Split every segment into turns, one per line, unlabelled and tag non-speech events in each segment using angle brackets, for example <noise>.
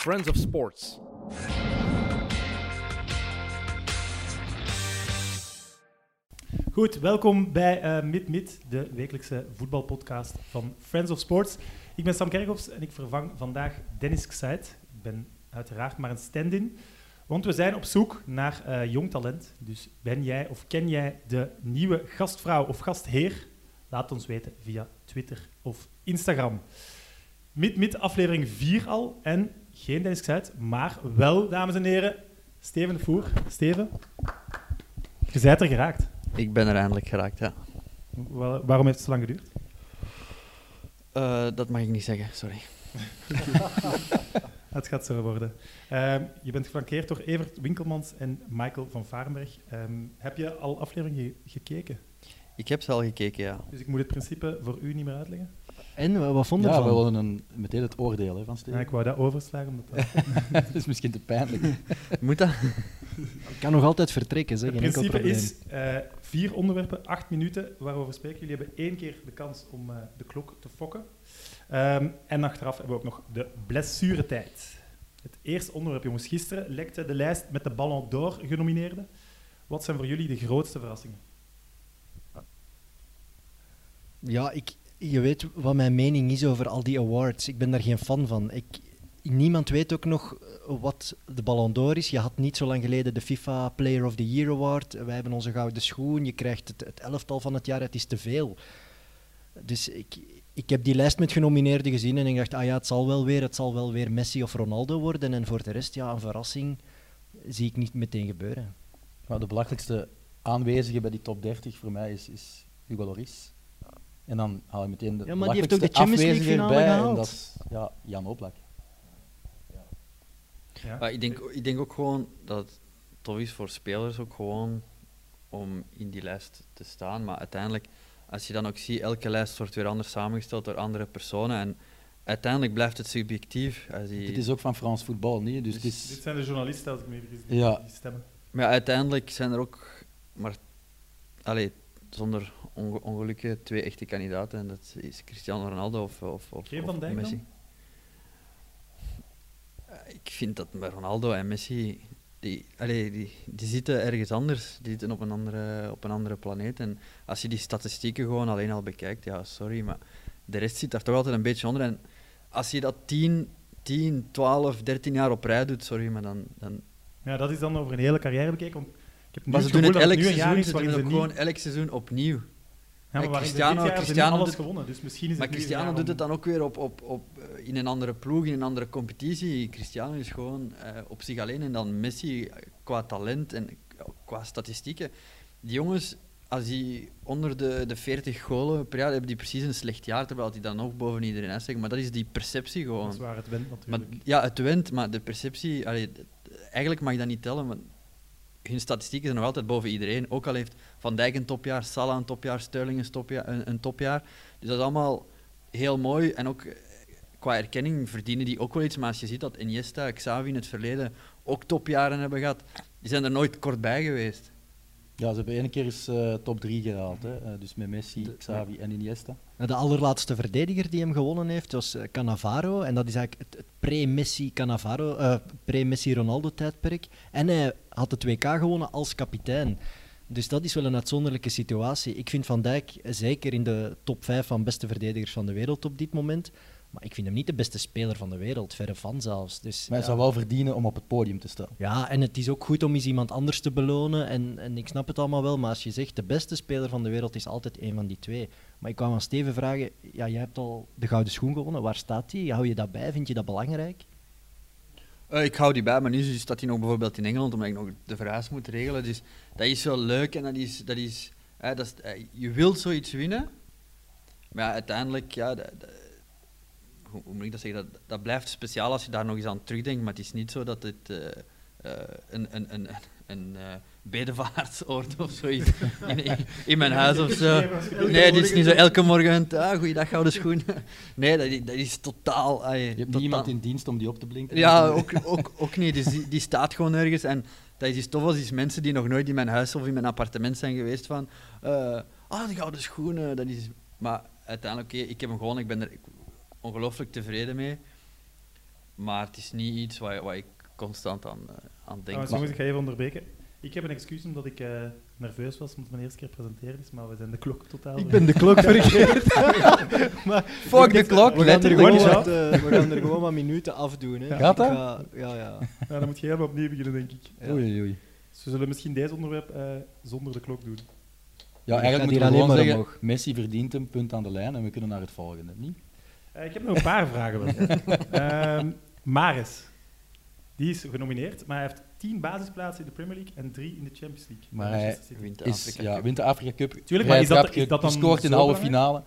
Friends of Sports.
Goed, welkom bij uh, Mid Mid, de wekelijkse voetbalpodcast van Friends of Sports. Ik ben Sam Kerkhoffs en ik vervang vandaag Dennis Ksait. Ik ben uiteraard maar een stand-in, want we zijn op zoek naar uh, jong talent. Dus ben jij of ken jij de nieuwe gastvrouw of gastheer? Laat ons weten via Twitter of Instagram. Mid Mid aflevering 4 al en geen Dennis Ksait, maar wel, dames en heren, Steven de Voer. Steven, je bent er geraakt.
Ik ben er eindelijk geraakt, ja.
waarom heeft het zo lang geduurd?
Uh, dat mag ik niet zeggen, sorry. <laughs>
het gaat zo worden. Uh, je bent geflankeerd door Evert Winkelmans en Michael van Varenberg. Um, heb je al afleveringen gekeken?
Ik heb ze al gekeken, ja.
Dus ik moet het principe voor u niet meer uitleggen?
En wat vond je ja,
ervan? we willen een, meteen het oordeel hè, van Steven.
Ja, ik wou dat overslagen. Omdat
dat... <laughs> dat is misschien te pijnlijk. <laughs>
Moet dat?
Ik kan nog altijd vertrekken. Zeg.
Het principe is uh, vier onderwerpen, acht minuten, waarover spreken. Jullie hebben één keer de kans om uh, de klok te fokken. Um, en achteraf hebben we ook nog de blessuretijd. Het eerste onderwerp, jongens. Gisteren lekte de lijst met de Ballon d'Or genomineerden. Wat zijn voor jullie de grootste verrassingen?
Ja, ik, je weet wat mijn mening is over al die awards. Ik ben daar geen fan van. Ik, niemand weet ook nog eh, wat de Ballon d'Or is. Je had niet zo lang geleden de FIFA Player of the Year Award. Wij hebben onze gouden schoen. Je krijgt het, het elftal van het jaar. Het is te veel. Dus ik, ik heb die lijst met genomineerden gezien en ik dacht, ah ja, het zal wel weer, het zal wel weer Messi of Ronaldo worden. En voor de rest, ja, een verrassing zie ik niet meteen gebeuren.
Maar de belangrijkste aanwezige bij die top 30 voor mij is, is Hugo Loris. En dan haal je meteen de
ja, maar die heeft ook de Champions League finale bij, gehaald. En dat is
ja, Jan Oblak.
Ja. Ja. Maar ik, denk, ik denk ook gewoon dat het tof is voor spelers ook gewoon om in die lijst te staan. Maar uiteindelijk, als je dan ook ziet, elke lijst wordt weer anders samengesteld door andere personen. En uiteindelijk blijft het subjectief. Als die...
Dit is ook van Frans voetbal, niet? Dus,
dus
is...
Dit zijn de journalisten, als ik me vergis, die, ja. die stemmen.
Maar uiteindelijk zijn er ook maar allee, zonder ongelukken twee echte kandidaten. En dat is Cristiano Ronaldo of, of, of,
Geen van Dijk
Messi. Ik vind dat Ronaldo en Messi, die, allee, die, die zitten ergens anders. Die zitten op een, andere, op een andere planeet. En als je die statistieken gewoon alleen al bekijkt, ja, sorry, maar de rest zit daar toch altijd een beetje onder. En als je dat 10, 10 12, 13 jaar op rij doet, sorry, maar dan, dan...
Ja, dat is dan over een hele carrière bekeken. Ik
heb maar ze doen het elk seizoen, ze doen het gewoon elk seizoen opnieuw.
Ja, maar Cristiano, Cristiano alles doet, gewonnen, dus misschien is
maar Cristiano doet het dan ook weer op, op, op, eh, in een andere ploeg, in een andere competitie. Cristiano is gewoon uh, op zich alleen en dan Messi eh, qua talent en qua statistieken. Die jongens, als die onder de, de 40 golen per jaar hebben die precies een slecht jaar, terwijl die dan ook boven iedereen uitsteken. Maar dat is die perceptie gewoon. Dat
is waar, het went natuurlijk.
Maar, ja, het went, maar de perceptie, allee, eigenlijk mag je dat niet tellen, maar hun statistieken zijn nog altijd boven iedereen. Ook al heeft Van Dijk een topjaar, Salah een topjaar, Sterling een topjaar. Een, een topjaar. Dus dat is allemaal heel mooi. En ook eh, qua erkenning verdienen die ook wel iets. Maar als je ziet dat Iniesta, Xavi in het verleden ook topjaren hebben gehad, die zijn er nooit kort bij geweest.
Ja, ze hebben één keer eens uh, top 3 gehaald. Hè. Uh, dus met Messi, Xavi en Iniesta.
De allerlaatste verdediger die hem gewonnen heeft was Cannavaro. En dat is eigenlijk het, het pre-Messi Cannavaro, uh, Ronaldo tijdperk. En hij had de 2K gewonnen als kapitein. Dus dat is wel een uitzonderlijke situatie. Ik vind Van Dijk zeker in de top 5 van beste verdedigers van de wereld op dit moment. Maar ik vind hem niet de beste speler van de wereld, verre van zelfs. Dus,
maar hij zou wel verdienen om op het podium te staan.
Ja, en het is ook goed om eens iemand anders te belonen. En, en ik snap het allemaal wel, maar als je zegt de beste speler van de wereld is altijd een van die twee. Maar ik kwam aan Steven vragen, ja, jij hebt al de gouden schoen gewonnen, waar staat die? Hou je dat bij? Vind je dat belangrijk?
Uh, ik hou die bij, maar nu staat hij nog bijvoorbeeld in Engeland, omdat ik nog de verhuis moet regelen. Dus dat is wel leuk en dat is... Dat is, dat is je wilt zoiets winnen, maar uiteindelijk... Ja, hoe, moet ik dat zeggen? Dat, dat blijft speciaal als je daar nog eens aan terugdenkt, maar het is niet zo dat het uh, een, een, een, een bedevaartsoord of zoiets in, in, mijn huis of zo. Nee, het is niet zo elke morgen, ah, goeiedag, gouden schoen. <laughs> Nee, dat, dat is totaal...
Ah, je hebt niemand in dienst om die op te blinken?
Ja, ook, ook, ook niet. Dus die, die staat gewoon ergens en dat is iets tof als iets mensen die nog nooit in mijn huis of in mijn appartement zijn geweest van ah, oh, die gouden schoenen, dat is... Maar uiteindelijk, oké, ik heb hem gewoon, ik ben er ongelooflijk tevreden mee. Maar het is niet iets waar, waar ik constant aan, eh, aan denk.
Trouwens,
maar-
jongens, ik ga even onderbreken. Ik heb een excuus omdat ik eh, nerveus was, omdat mijn eerste keer presenteren is, maar we zijn de klok totaal...
Ik ben de klok <laughs> vergeten. <laughs> maar
Fuck de klok,
we, gaan er gewoon wat, eh, we gaan er gewoon wat minuten afdoen. Hè.
Gaat dat?
Ga- ja, ja.
Ja, dan moet je helemaal opnieuw beginnen, denk ik.
Ja.
Oei, oei.
Dus we zullen misschien deze onderwerp eh, zonder de klok doen.
Ja, eigenlijk gewoon
maar
zeggen,
omhoog.
Messi verdient een punt aan de lijn en we kunnen naar het volgende, niet?
Eh, ik heb nog een paar vragen. wel. <laughs> Ehm, Maris. Die is genomineerd, maar hij heeft tien basisplaatsen in de Premier League en drie in de Champions League.
Maar hij.
Wint de
Is,
Afrika
ja,
Cup.
wint de Afrika Cup.
Tuurlijk, maar is dat- is dat dan
gescoord in de halve finale.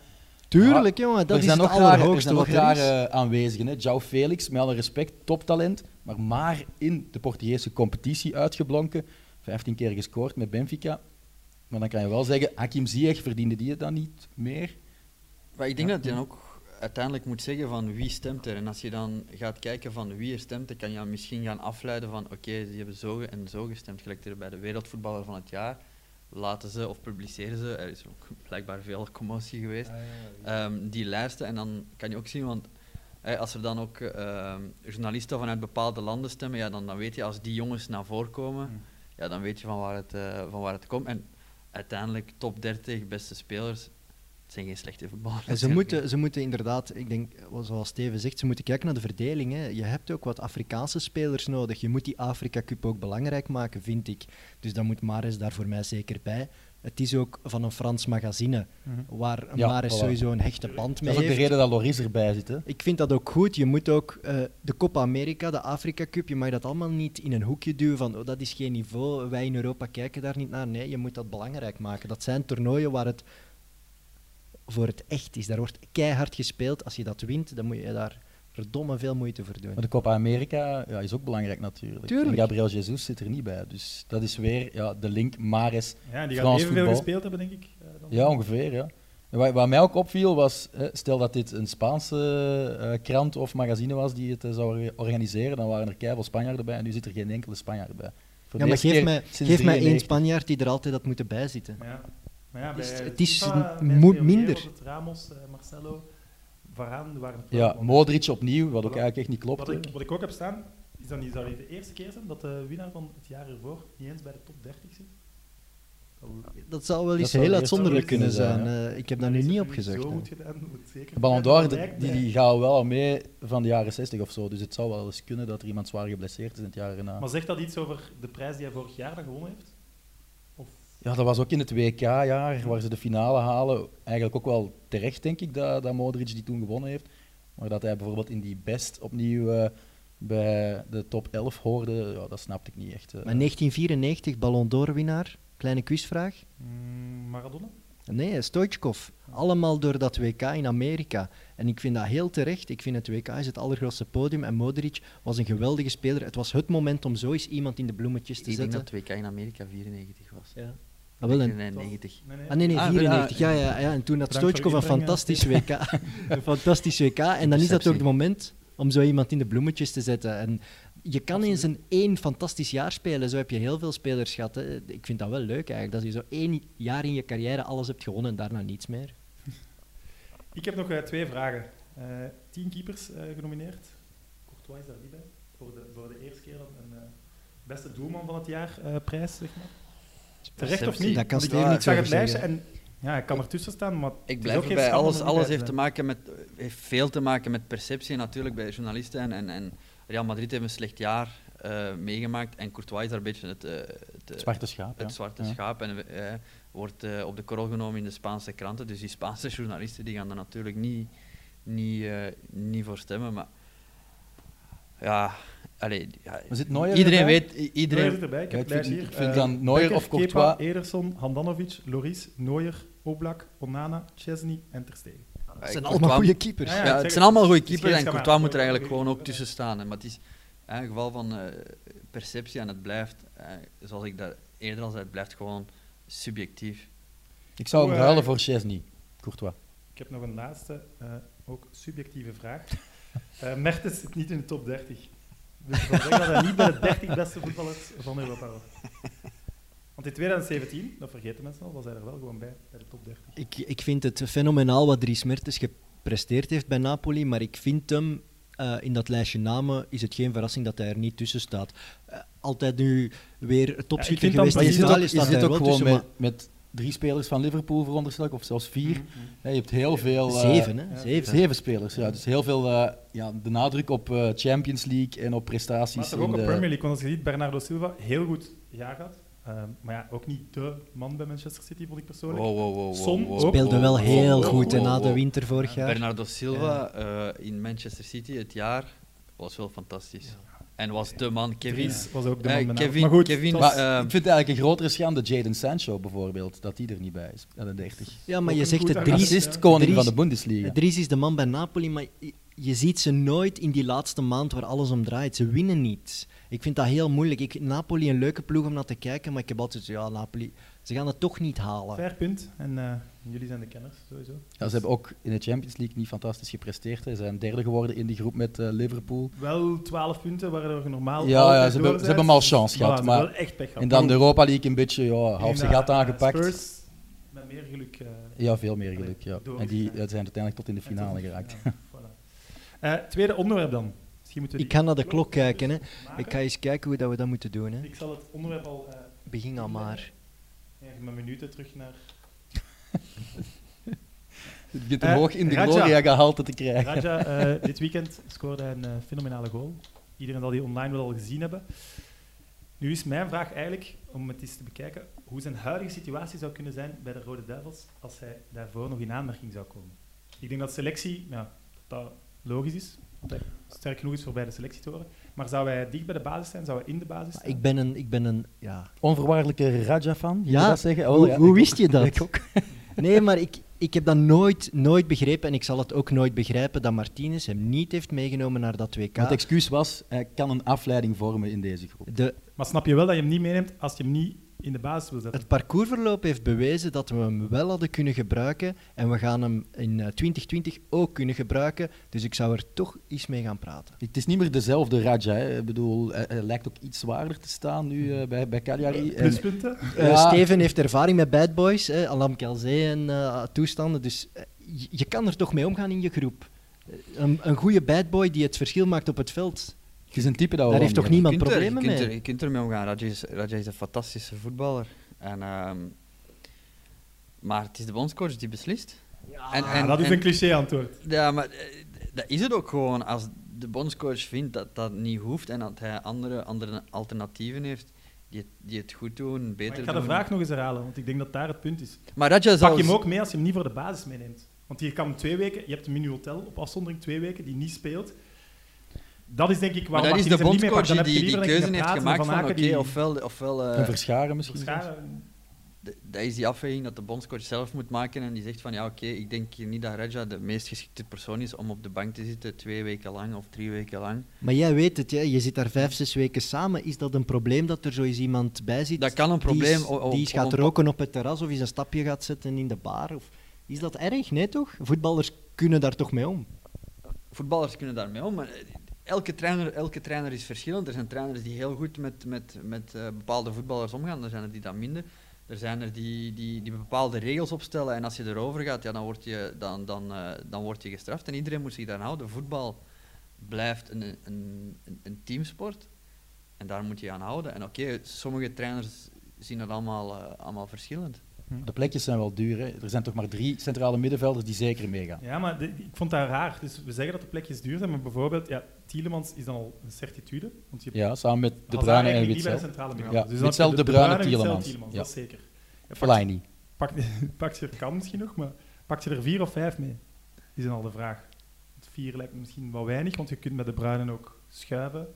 Tuurlijk, jongen, dat
er
is
zijn
het
nog rare, er zijn nog rare aanwezigen. Hè. João Felix, met alle respect, toptalent, maar maar in de Portugese competitie uitgeblonken. 15 keer gescoord met Benfica. Maar dan kan je wel zeggen, Hakim Ziyech verdiende die het dan niet meer?
Maar ik denk dat je dan ook uiteindelijk moet zeggen van wie stemt er. En als je dan gaat kijken van wie er stemt, dan kan je dan misschien gaan afleiden van oké, die hebben zo en zo gestemd. Gelijk er bij de wereldvoetballer van het jaar laten ze of publiceren ze, er is ook blijkbaar veel commotie geweest, ehm, die lijsten. En dan kan je ook zien, want eh, als er dan ook ehm, journalisten vanuit bepaalde landen stemmen, ja, dan, dan weet je als die jongens naar voren komen,
Hmm.
ja, dan weet je van waar, het, eh, van waar het komt. En uiteindelijk top 30 beste spelers, zijn geen slechte voetballers.
Ze <laughs> moeten, ze moeten inderdaad, ik denk, zoals Steven zegt, ze moeten kijken naar de verdeling. Hè. Je hebt ook wat Afrikaanse spelers nodig. Je moet die Afrika Cup ook belangrijk maken, vind ik. Dus dan moet Mares daar voor mij zeker bij. Het is ook van een Frans magazine,
Mhm.
waar
Ja,
Mares
voilà.
sowieso een hechte band
Dat
mee
is ook de
heeft.
reden dat Loris erbij zit. Hè.
Ik vind dat ook goed. Je moet ook eh, de Copa America, de Afrika Cup, je mag dat allemaal niet in een hoekje duwen van oh, dat is geen niveau, wij in Europa kijken daar niet naar. Nee, je moet dat belangrijk maken. Dat zijn toernooien waar het voor het echt is. Daar wordt keihard gespeeld. Als je dat wint, dan moet je daar verdomme veel moeite voor doen.
Maar de Copa America ja, is ook belangrijk natuurlijk.
Tuurlijk.
En Gabriel Jesus zit er niet bij. Dus dat is weer ja, de link Mares.
Ja, die evenveel
voetbal.
gespeeld hebben, denk ik. eh, dan-
Ja, ongeveer. Ja. En wat, wat mij ook opviel was, hè, stel dat dit een Spaanse eh, krant of magazine was die het eh, zou or- organiseren, dan waren er keiveel Spanjaarden bij en nu zit er geen enkele Spanjaard bij. Voor
Ja, maar geef mij, geef mij één
93.
Spanjaard die er altijd had moeten bijzitten.
Ja, maar ja
is- het is
FIFA,
moet minder.
Ramos, eh, Marcelo, Varane waren het
Ja. Modric opnieuw, wat ook eigenlijk echt niet klopt.
Wat ik, wat ik ook heb staan, is dat niet, zou niet de eerste keer zijn dat de winnaar van het jaar ervoor niet eens bij de top 30 zit. Dat
zou wel
zou
heel
de
uitzonderlijk kunnen zijn. Eh, ik heb dat
is
nu niet
Zo
opgezocht. hè.
goed gedaan, moet zeker.
De Ballon d'Or,
Dat
die, gaan wel al mee van de jaren 60 of zo. Dus het zou wel eens kunnen dat er iemand zwaar geblesseerd is in het jaar erna.
Maar zegt dat iets over de prijs die hij vorig jaar dan gewonnen heeft?
Ja, dat was ook in het WK-jaar, waar ze de finale halen. Eigenlijk ook wel terecht, denk ik, dat, dat Modric die toen gewonnen heeft. Maar dat hij bijvoorbeeld in die best opnieuw eh, bij de top 11 hoorde, ja, dat snapte ik niet echt. eh.
Maar 1994, Ballon d'Or winnaar. Kleine quizvraag.
mm, Maradona?
Nee, Stoichkov. Allemaal door dat WK in Amerika. En ik vind dat heel terecht. Ik vind het WK is het allergrootste podium. En Modric was een geweldige speler. Het was het moment om zo eens iemand in de bloemetjes te
Ik denk
zetten.
dat 2K in Amerika 94 was.
Ja. Ah, wel
Nee, 90.
Nee, nee.
Ah, nee, nee,
Ah,
94. Ja,
ja.
ja, ja. En toen had Stoichkov <laughs> een fantastisch WK. een fantastisch WK. En dan is dat ook het moment om zo iemand in de bloemetjes te zetten. En je kan eens een één fantastisch jaar spelen. Zo heb je heel veel spelers gehad. Hè. Ik vind dat wel leuk eigenlijk. Dat je zo één jaar in je carrière alles hebt gewonnen en daarna niets meer. <laughs>
Ik heb nog eh, twee vragen. Eh, tien keepers eh, genomineerd. Courtois is daar niet bij. Voor de, voor de eerste keer dan een eh, beste doelman van het jaar eh, prijs, zeg maar. Terecht of niet?
Dat kan
ik-
Steven
ik
niet
zag
zo
het lijstje
zeggen.
en ja, hij kan ertussen staan, maar
Ik blijf
om
Alles, alles
bij
heeft, te maken met, heeft veel te maken met perceptie natuurlijk bij journalisten. En, en, en Real Madrid heeft een slecht jaar eh, meegemaakt en Courtois is daar een beetje het, eh, het, eh,
Zwarte schaap.
het
ja.
zwarte
Ja.
schaap en eh, wordt eh, op de korrel genomen in de Spaanse kranten. Dus die Spaanse <laughs> journalisten die gaan er natuurlijk niet, niet, eh, niet voor stemmen. Maar ja, allee, ja,
Maar zit Neuer
iedereen
erbij?
weet...
Neuer
Iedereen,
zit erbij, ik
Ja, ik
het
vind- ik
hier.
vind
Eh,
dan Neuer
Becker,
of Courtois-
Kepa, Ederson, Handanovic, Loris, Neuer, Oblak, Onana, Chesney en Ter Stegen.
Dat zijn allemaal goede keepers.
Ja,
het
het.
zijn allemaal goede
Het
keepers en. Courtois moet er eigenlijk gewoon ook tussen staan. hè. Maar het is eh, een geval van eh, perceptie en het blijft, eh, zoals ik dat eerder al zei, het blijft gewoon subjectief.
Ik zou hem
eh,
ruilen voor Chesney, Courtois.
Ik heb nog een laatste, eh, ook subjectieve vraag. <laughs> Eh Mertens zit niet in de top 30. Dus dat zeggen dat hij niet bij de 30 beste voetballers van Europa hoort. Want in 2017, dat vergeten mensen al, was hij er wel gewoon bij, bij de top 30.
Ik, ik vind het fenomenaal wat Dries Mertens gepresteerd heeft bij Napoli, maar ik vind hem eh, in dat lijstje namen is het geen verrassing dat hij er niet tussen staat. Eh, altijd nu weer topschutter
dan
geweest
je
in Italië,
je
staat
zit
hij
ook
wel
gewoon
tussen,
met, met drie spelers van Liverpool veronderstel ik, of zelfs vier. Ja, je hebt heel veel... eh,
zeven, hè? Zeven.
Zeven spelers, ja. Dus heel veel eh, ja, de nadruk op eh, Champions League en op prestaties.
Maar toch ook op
de-
Premier League, want als je ziet, Bernardo Silva, heel goed jaar gehad. Ehm, maar ja, ook niet de man bij Manchester City, vond ik persoonlijk.
Wow, wow, wow,
Son
wow,
Speelde wel
wow,
heel
wow,
goed na de winter vorig jaar.
Bernardo Silva eh, in Manchester City het jaar was wel fantastisch. En was de man, Kevin.
Dries was ook de
Eh,
man.
Kevin-
maar goed,
Kevin-
Maar
eh,
ik vind het eigenlijk een grotere schande Jaden Sancho bijvoorbeeld, dat die er niet bij is, aan de 30.
Ja, maar
Ook
je zegt het. Dries,
Assist koning
Dries-
van de Bundesliga.
Dries is de man bij Napoli, maar je- je ziet ze nooit in die laatste maand waar alles om draait. Ze winnen niet. Ik vind dat heel moeilijk. Ik, Napoli een leuke ploeg om naar te kijken, maar ik heb altijd zo, ja, Napoli, ze gaan het toch niet halen.
Fair punt. En eh, jullie zijn de kenners, sowieso.
Ja, ze hebben ook in de Champions League niet fantastisch gepresteerd. hè. Ze zijn derde geworden in die groep met eh, Liverpool.
Wel 12 punten, waardoor je normaal
Ja, ja, ze hebben- ze hebben malchance
Voilà,
gehad,
ze
maar-
wel echt pech gehad.
En dan de
Maar
Europa League een beetje ja, half zijn
denk
gat
eh,
aangepakt.
Spurs met meer geluk... eh,
Ja, veel meer geluk. Ja.
door-
En die
ja.
eh, zijn uiteindelijk tot in de finale geraakt.
Ja, voilà. Eh, tweede onderwerp dan. Misschien moeten we
Ik ga naar de klok kijken. Hè.
maken.
Ik ga eens kijken hoe dat we dat moeten doen. Hè.
Ik zal het onderwerp al... eh
Begin al maar.
Even mijn minuten terug naar... <laughs>
Het begint
Eh,
omhoog in de
Raja.
Gloria gehalte te krijgen.
Raja, <laughs> eh, dit weekend scoorde hij een eh, fenomenale goal. Iedereen zal die online wel al gezien hebben. Nu is mijn vraag eigenlijk, om het eens te bekijken, hoe zijn huidige situatie zou kunnen zijn bij de Rode Duivels als hij daarvoor nog in aanmerking zou komen. Ik denk dat selectie, ja, dat logisch is, dat sterk genoeg is voor bij de selectie te. Maar zou hij dicht bij de basis zijn? Zou hij in de basis staan?
Ik ben een, ik ben een ja.
Onvoorwaardelijke Raja-fan,
Ja,
ja, dat zeggen? Oh,
hoe-
ja,
hoe
ik
wist
ook.
je <laughs> dat?
Ik ook. <laughs>
Nee, maar ik, ik heb dat nooit, nooit begrepen en ik zal het ook nooit begrijpen dat Martinez hem niet heeft meegenomen naar dat WK.
Het excuus was, hij kan een afleiding vormen in deze groep.
De,
Maar snap je wel dat je hem niet meeneemt als je hem niet in de basis wil zetten?
het parcoursverloop heeft bewezen dat we hem wel hadden kunnen gebruiken en we gaan hem in eh, 2020 ook kunnen gebruiken. Dus ik zou er toch eens mee gaan praten.
Het is niet meer dezelfde Raja. Hè. Ik bedoel, hij, hij lijkt ook iets zwaarder te staan nu eh, bij, bij Cagliari. En-
Pluspunten?
Eh,
Ja.
Steven heeft ervaring met bad boys, hè, Alam Kelzee en eh, toestanden. Dus eh, je, je kan er toch mee omgaan in je groep. Eh, Een, een goede bad boy die het verschil maakt op het veld.
Het is een type dat we
Daar heeft toch niemand problemen
je kunt
mee?
Er, je kunt ermee omgaan. Raja is, Raja is een fantastische voetballer. En, ehm, maar het is de bondscoach die beslist. En-
Ah, dat is
en-
een cliché-antwoord.
Ja, maar eh, dat is het ook gewoon. Als de bondscoach vindt dat dat niet hoeft en dat hij andere, andere alternatieven heeft die het, die het goed doen, beter
ik ga de
doen.
vraag nog eens herhalen, want ik denk dat daar het punt is.
Maar Raja
Pak
zal...
je hem ook mee als je hem niet voor de basis meeneemt. Want je kan hem twee weken, je hebt een mini-hotel op afzondering twee weken die niet speelt. Dat is denk ik
Maar
waarom
dat is de die keuze heeft
Van
gemaakt van
Aken
oké,
die-
ofwel... ofwel eh,
Een verscharen misschien.
Verscharen.
dat is die afweging dat de bondscoach zelf moet maken en die zegt van ja oké, ik denk niet dat Raja de meest geschikte persoon is om op de bank te zitten twee weken lang of drie weken lang.
Maar jij weet het, hè? je zit daar vijf, zes weken samen. Is dat een probleem dat er zo eens iemand bij zit?
Dat kan een
die
probleem...
is- Die eens
op
gaat
een-
roken op het terras of eens een stapje gaat zetten in de bar? Of, is dat erg? Nee toch? Voetballers kunnen daar toch mee om?
voetballers kunnen daarmee om, maar eh, elke trainer, elke trainer is verschillend. Er zijn trainers die heel goed met, met, met eh, bepaalde voetballers omgaan, er zijn er die dat minder. Er zijn er die, die, die bepaalde regels opstellen en als je erover gaat, ja, dan, word je, dan, dan, eh, dan word je gestraft. En iedereen moet zich daar houden. Voetbal blijft een, een, een, teamsport en daar moet je aan houden. En oké, sommige trainers zien het allemaal, eh, allemaal verschillend.
De plekjes zijn wel duur. Hè. Er zijn toch maar drie centrale middenvelders die zeker meegaan.
Ja, maar de- ik vond dat raar. Dus we zeggen dat de plekjes duur zijn, maar bijvoorbeeld, ja, Tielemans is dan al een certitude. Want je
Ja, samen met De Bruyne en
de
Witzel.
centrale
Ja,
middenveld. Dus dan je
De Bruyne, Tielemans.
Dat is zeker. Ja, pak,
Fellaini.
pak, <laughs> pak je er kan misschien nog, maar pak je er vier of vijf mee? Is dan al de vraag. Want vier lijkt me misschien wat weinig, want je kunt met de Bruinen ook schuiven.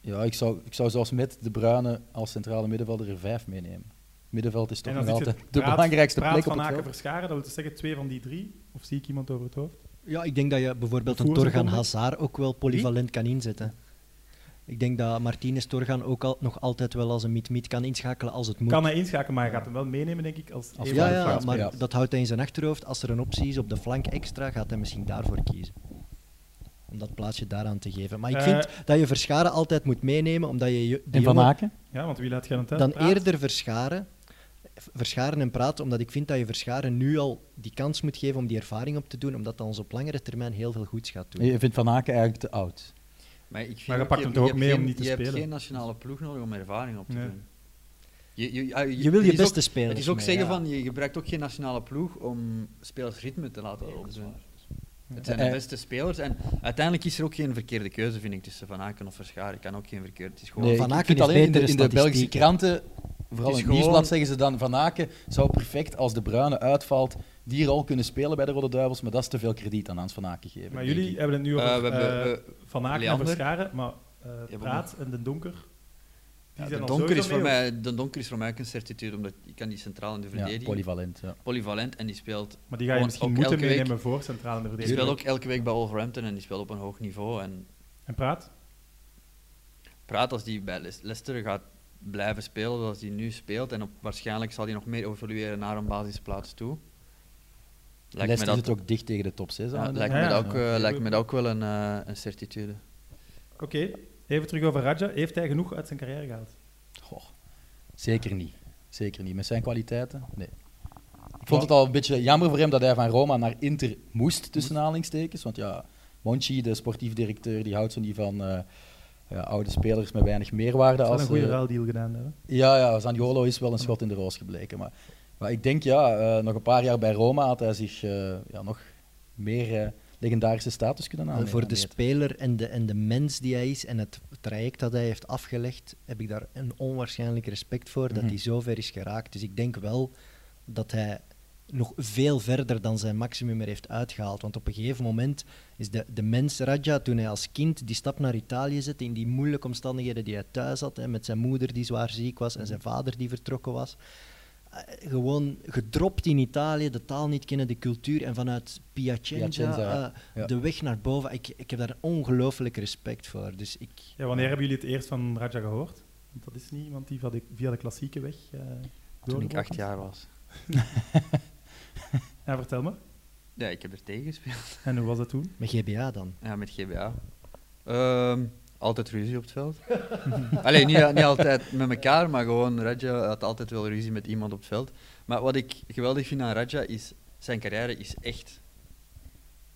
Ja, ik zou, ik zou zelfs met De Bruyne als centrale middenvelder er vijf meenemen. Middenveld is toch nog altijd de
Praat-
belangrijkste
Praat
plek op
van
het
Aken. Verscharen, dat wil dus zeggen twee van die drie. Of zie ik iemand over het hoofd?
Ja, ik denk dat je bijvoorbeeld een Torgan. Hazard ook wel polyvalent kan inzetten. Ik denk dat Martinez Torgan ook al, nog altijd wel als een mid-mid kan inschakelen als het moet.
Kan hij inschakelen, maar hij gaat hem wel meenemen, denk ik. Als,
Als
ja, maar
ja.
dat houdt hij in zijn achterhoofd. Als er een optie is op de flank extra, gaat hij misschien daarvoor kiezen. Om dat plaatsje daaraan te geven. Maar ik
Eh,
vind dat je Verscharen altijd moet meenemen, omdat je je- die
En Van
jongen
Aken?
Ja, want wie laat het uit?
dan
Praat?
eerder Verscharen. Verscharen en praten, omdat ik vind dat je Verscharen nu al die kans moet geven om die ervaring op te doen, omdat dat ons op langere termijn heel veel goeds gaat doen.
Je vindt Van Aken eigenlijk te oud.
Maar, ik vind
Maar je pakt
je
hem
hebt-
toch
je
ook mee om
geen-
niet te
je
spelen?
hebt geen nationale ploeg nodig om ervaring op te
Nee.
doen. Je, je, ah,
Je wil je
is
beste
ook,
spelers
Het is ook
mee,
zeggen
ja.
van, je gebruikt ook geen nationale ploeg om spelers ritme te laten opdoen. Het zijn
Eh,
de beste spelers en uiteindelijk is er ook geen verkeerde keuze, vind ik, tussen Van Aken of Verscharen. kan ook geen verkeerd. Het is gewoon...
Nee,
Van
ik
Aken heeft
alleen in de, de Belgische kranten, vooral in het nieuwsblad,
gewoon-
zeggen ze dan Van Aken zou perfect als de Bruine uitvalt die rol kunnen spelen bij de Rode Duivels, maar dat is te veel krediet aan Hans Van Aken geven.
Maar jullie
ik.
hebben het nu over
Eh, we hebben,
eh,
eh,
Van Aken en
Leander.
Verscharen, maar eh, Praat en De Donker... Die
Ja, de, donker is voor
mee,
mij, de donker is voor mij ook een certitude, omdat je kan die centraal in de
ja,
verdediging.
polyvalent. Ja.
polyvalent en die speelt,
Maar die ga je misschien moeten
week-
meenemen voor centraal in de
die
verdediging.
speelt ook elke week bij Wolverhampton en die speelt op een hoog niveau. En
En Praat?
praat als die bij Leicester gaat blijven spelen zoals hij nu speelt. En op, waarschijnlijk zal hij nog meer evolueren naar een basisplaats toe. Lijkt me
Leicester
dat,
zit ook dicht tegen de top 6
ja,
aan.
lijkt
Ja,
me
ja.
dat ook, eh, lijkt me dat ook wel een, eh, een certitude.
Oké, even terug over Raja. Heeft hij genoeg uit zijn carrière gehaald?
Goh, zeker niet. Zeker niet. Met zijn kwaliteiten? Nee. Ik vond het al een beetje jammer voor hem dat hij van Roma naar Inter moest, tussen aanhalingstekens. Want ja, Monchi, de sportief directeur, die houdt zo niet van eh, ja, oude spelers met weinig meerwaarde.
Hij
Als,
een goede
eh,
ruildeal gedaan hebben.
Ja, ja, Zaniolo is wel een schot in de roos gebleken. Maar, maar ik denk, ja, eh, nog een paar jaar bij Roma had hij zich eh, ja, nog meer eh, legendarische status kunnen aannemen.
voor de speler en de, en de mens die hij is en het traject dat hij heeft afgelegd, heb ik daar een onwaarschijnlijk respect voor dat
Mhm.
hij zo ver is geraakt. Dus ik denk wel dat hij nog veel verder dan zijn maximum er heeft uitgehaald. Want op een gegeven moment is de, de mens Raja, toen hij als kind die stap naar Italië zette, in die moeilijke omstandigheden die hij thuis had, hè, met zijn moeder die zwaar ziek was en zijn vader die vertrokken was, eh, gewoon gedropt in Italië, de taal niet kennen, de cultuur en vanuit Piacenza,
Piacenza,
eh,
ja.
de weg naar boven. Ik, ik heb daar ongelooflijk respect voor. Dus ik,
Ja, wanneer hebben jullie het eerst van Raja gehoord? Want dat is niet iemand die via de, via de klassieke weg eh
Toen ik acht jaar was. <laughs>
Ja, vertel me.
Ja, ik heb er tegen gespeeld. <laughs>
En hoe was dat toen?
met GBA dan.
Ja, met GBA. Ehm, altijd ruzie op het veld. <laughs> Alleen niet, niet altijd met elkaar, maar gewoon Raja had altijd wel ruzie met iemand op het veld. Maar wat ik geweldig vind aan Raja is, zijn carrière is echt.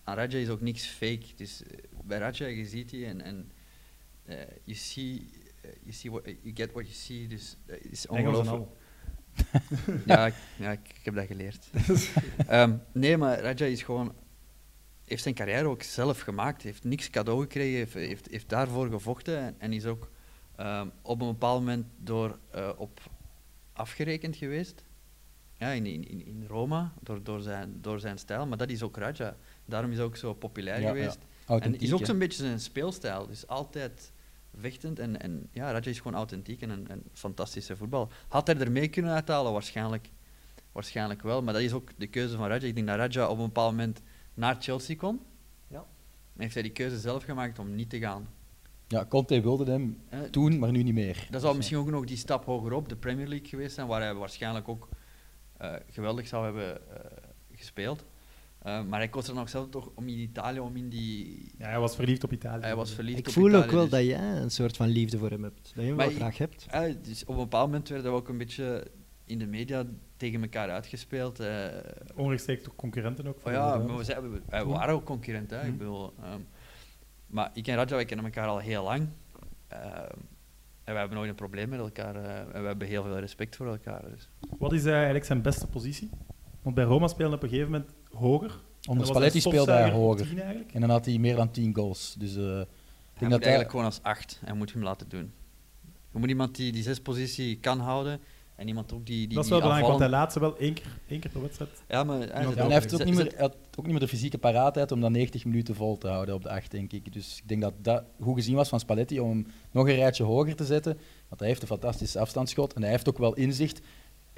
Aan Raja is ook niks fake. Dus bij Raja, je ziet die en, en eh, you see, eh, you see what, you get what you see. Dus dat is ongelooflijk. <laughs> Ja, ik, ja ik, ik heb dat geleerd. <laughs> Ehm, nee, maar Raja is gewoon, heeft zijn carrière ook zelf gemaakt. Heeft niks cadeau gekregen, heeft, heeft, heeft daarvoor gevochten en, en is ook ehm, op een bepaald moment door eh, op afgerekend geweest. Ja, in, in, in- Roma, door, door, zijn, door zijn stijl. Maar dat is ook Raja. Daarom is hij ook zo populair
Ja,
geweest.
ja.
En is ook zo'n beetje zijn speelstijl. Dus altijd vechtend. En, en ja, Raja is gewoon authentiek en een, een fantastische voetbal. Had hij er mee kunnen uithalen? Waarschijnlijk, waarschijnlijk wel. Maar dat is ook de keuze van Raja. Ik denk dat Raja op een bepaald moment naar Chelsea kon.
Ja.
En heeft hij die keuze zelf gemaakt om niet te gaan.
Ja, Conte wilde hem
Eh,
toen, maar nu niet meer.
dat zou misschien ook nog die stap hogerop, de Premier League geweest zijn, waar hij waarschijnlijk ook eh, geweldig zou hebben eh, gespeeld. Eh, maar hij koos er nog zelf toch om in Italië, om in die...
Ja, hij was verliefd op Italië.
Hij was verliefd
Ik
op
voel
Italië,
ook wel
dus-
dat jij een soort van liefde voor hem hebt. Dat je hem
Maar
wel graag hebt.
Ja, dus op een bepaald moment werden we ook een beetje in de media tegen elkaar uitgespeeld. eh.
Onrechtstreeks toch concurrenten ook.
oh
voor
ja, maar we, zijn, we, wij waren ook concurrenten. Ik
Mhm.
bedoel, ehm, maar ik en Raja, wij kennen elkaar al heel lang. Ehm, en we hebben nooit een probleem met elkaar. eh, en we hebben heel veel respect voor elkaar. Dus.
Wat is eh, eigenlijk zijn beste positie? Want bij Roma speelde hij op een gegeven moment hoger.
Onder
dan
Spalletti speelde hij hoger.
10 eigenlijk.
En dan had hij meer dan 10 goals. Dus eh, ik
Hij
denk
moet
dat hij...
eigenlijk gewoon als acht. En moet hem laten doen. Je moet iemand die die zespositie kan houden. En iemand ook die, die
dat is
die
wel belangrijk, want hij laat ze wel één keer, één keer per wedstrijd.
Ja, maar hij,
Ja,
hij heeft ook niet, meer, had ook niet meer de fysieke paraatheid om dat 90 minuten vol te houden op de 8, denk ik. Dus ik denk dat dat goed gezien was van Spalletti om hem nog een rijtje hoger te zetten. Want hij heeft een fantastische afstandsschot en hij heeft ook wel inzicht.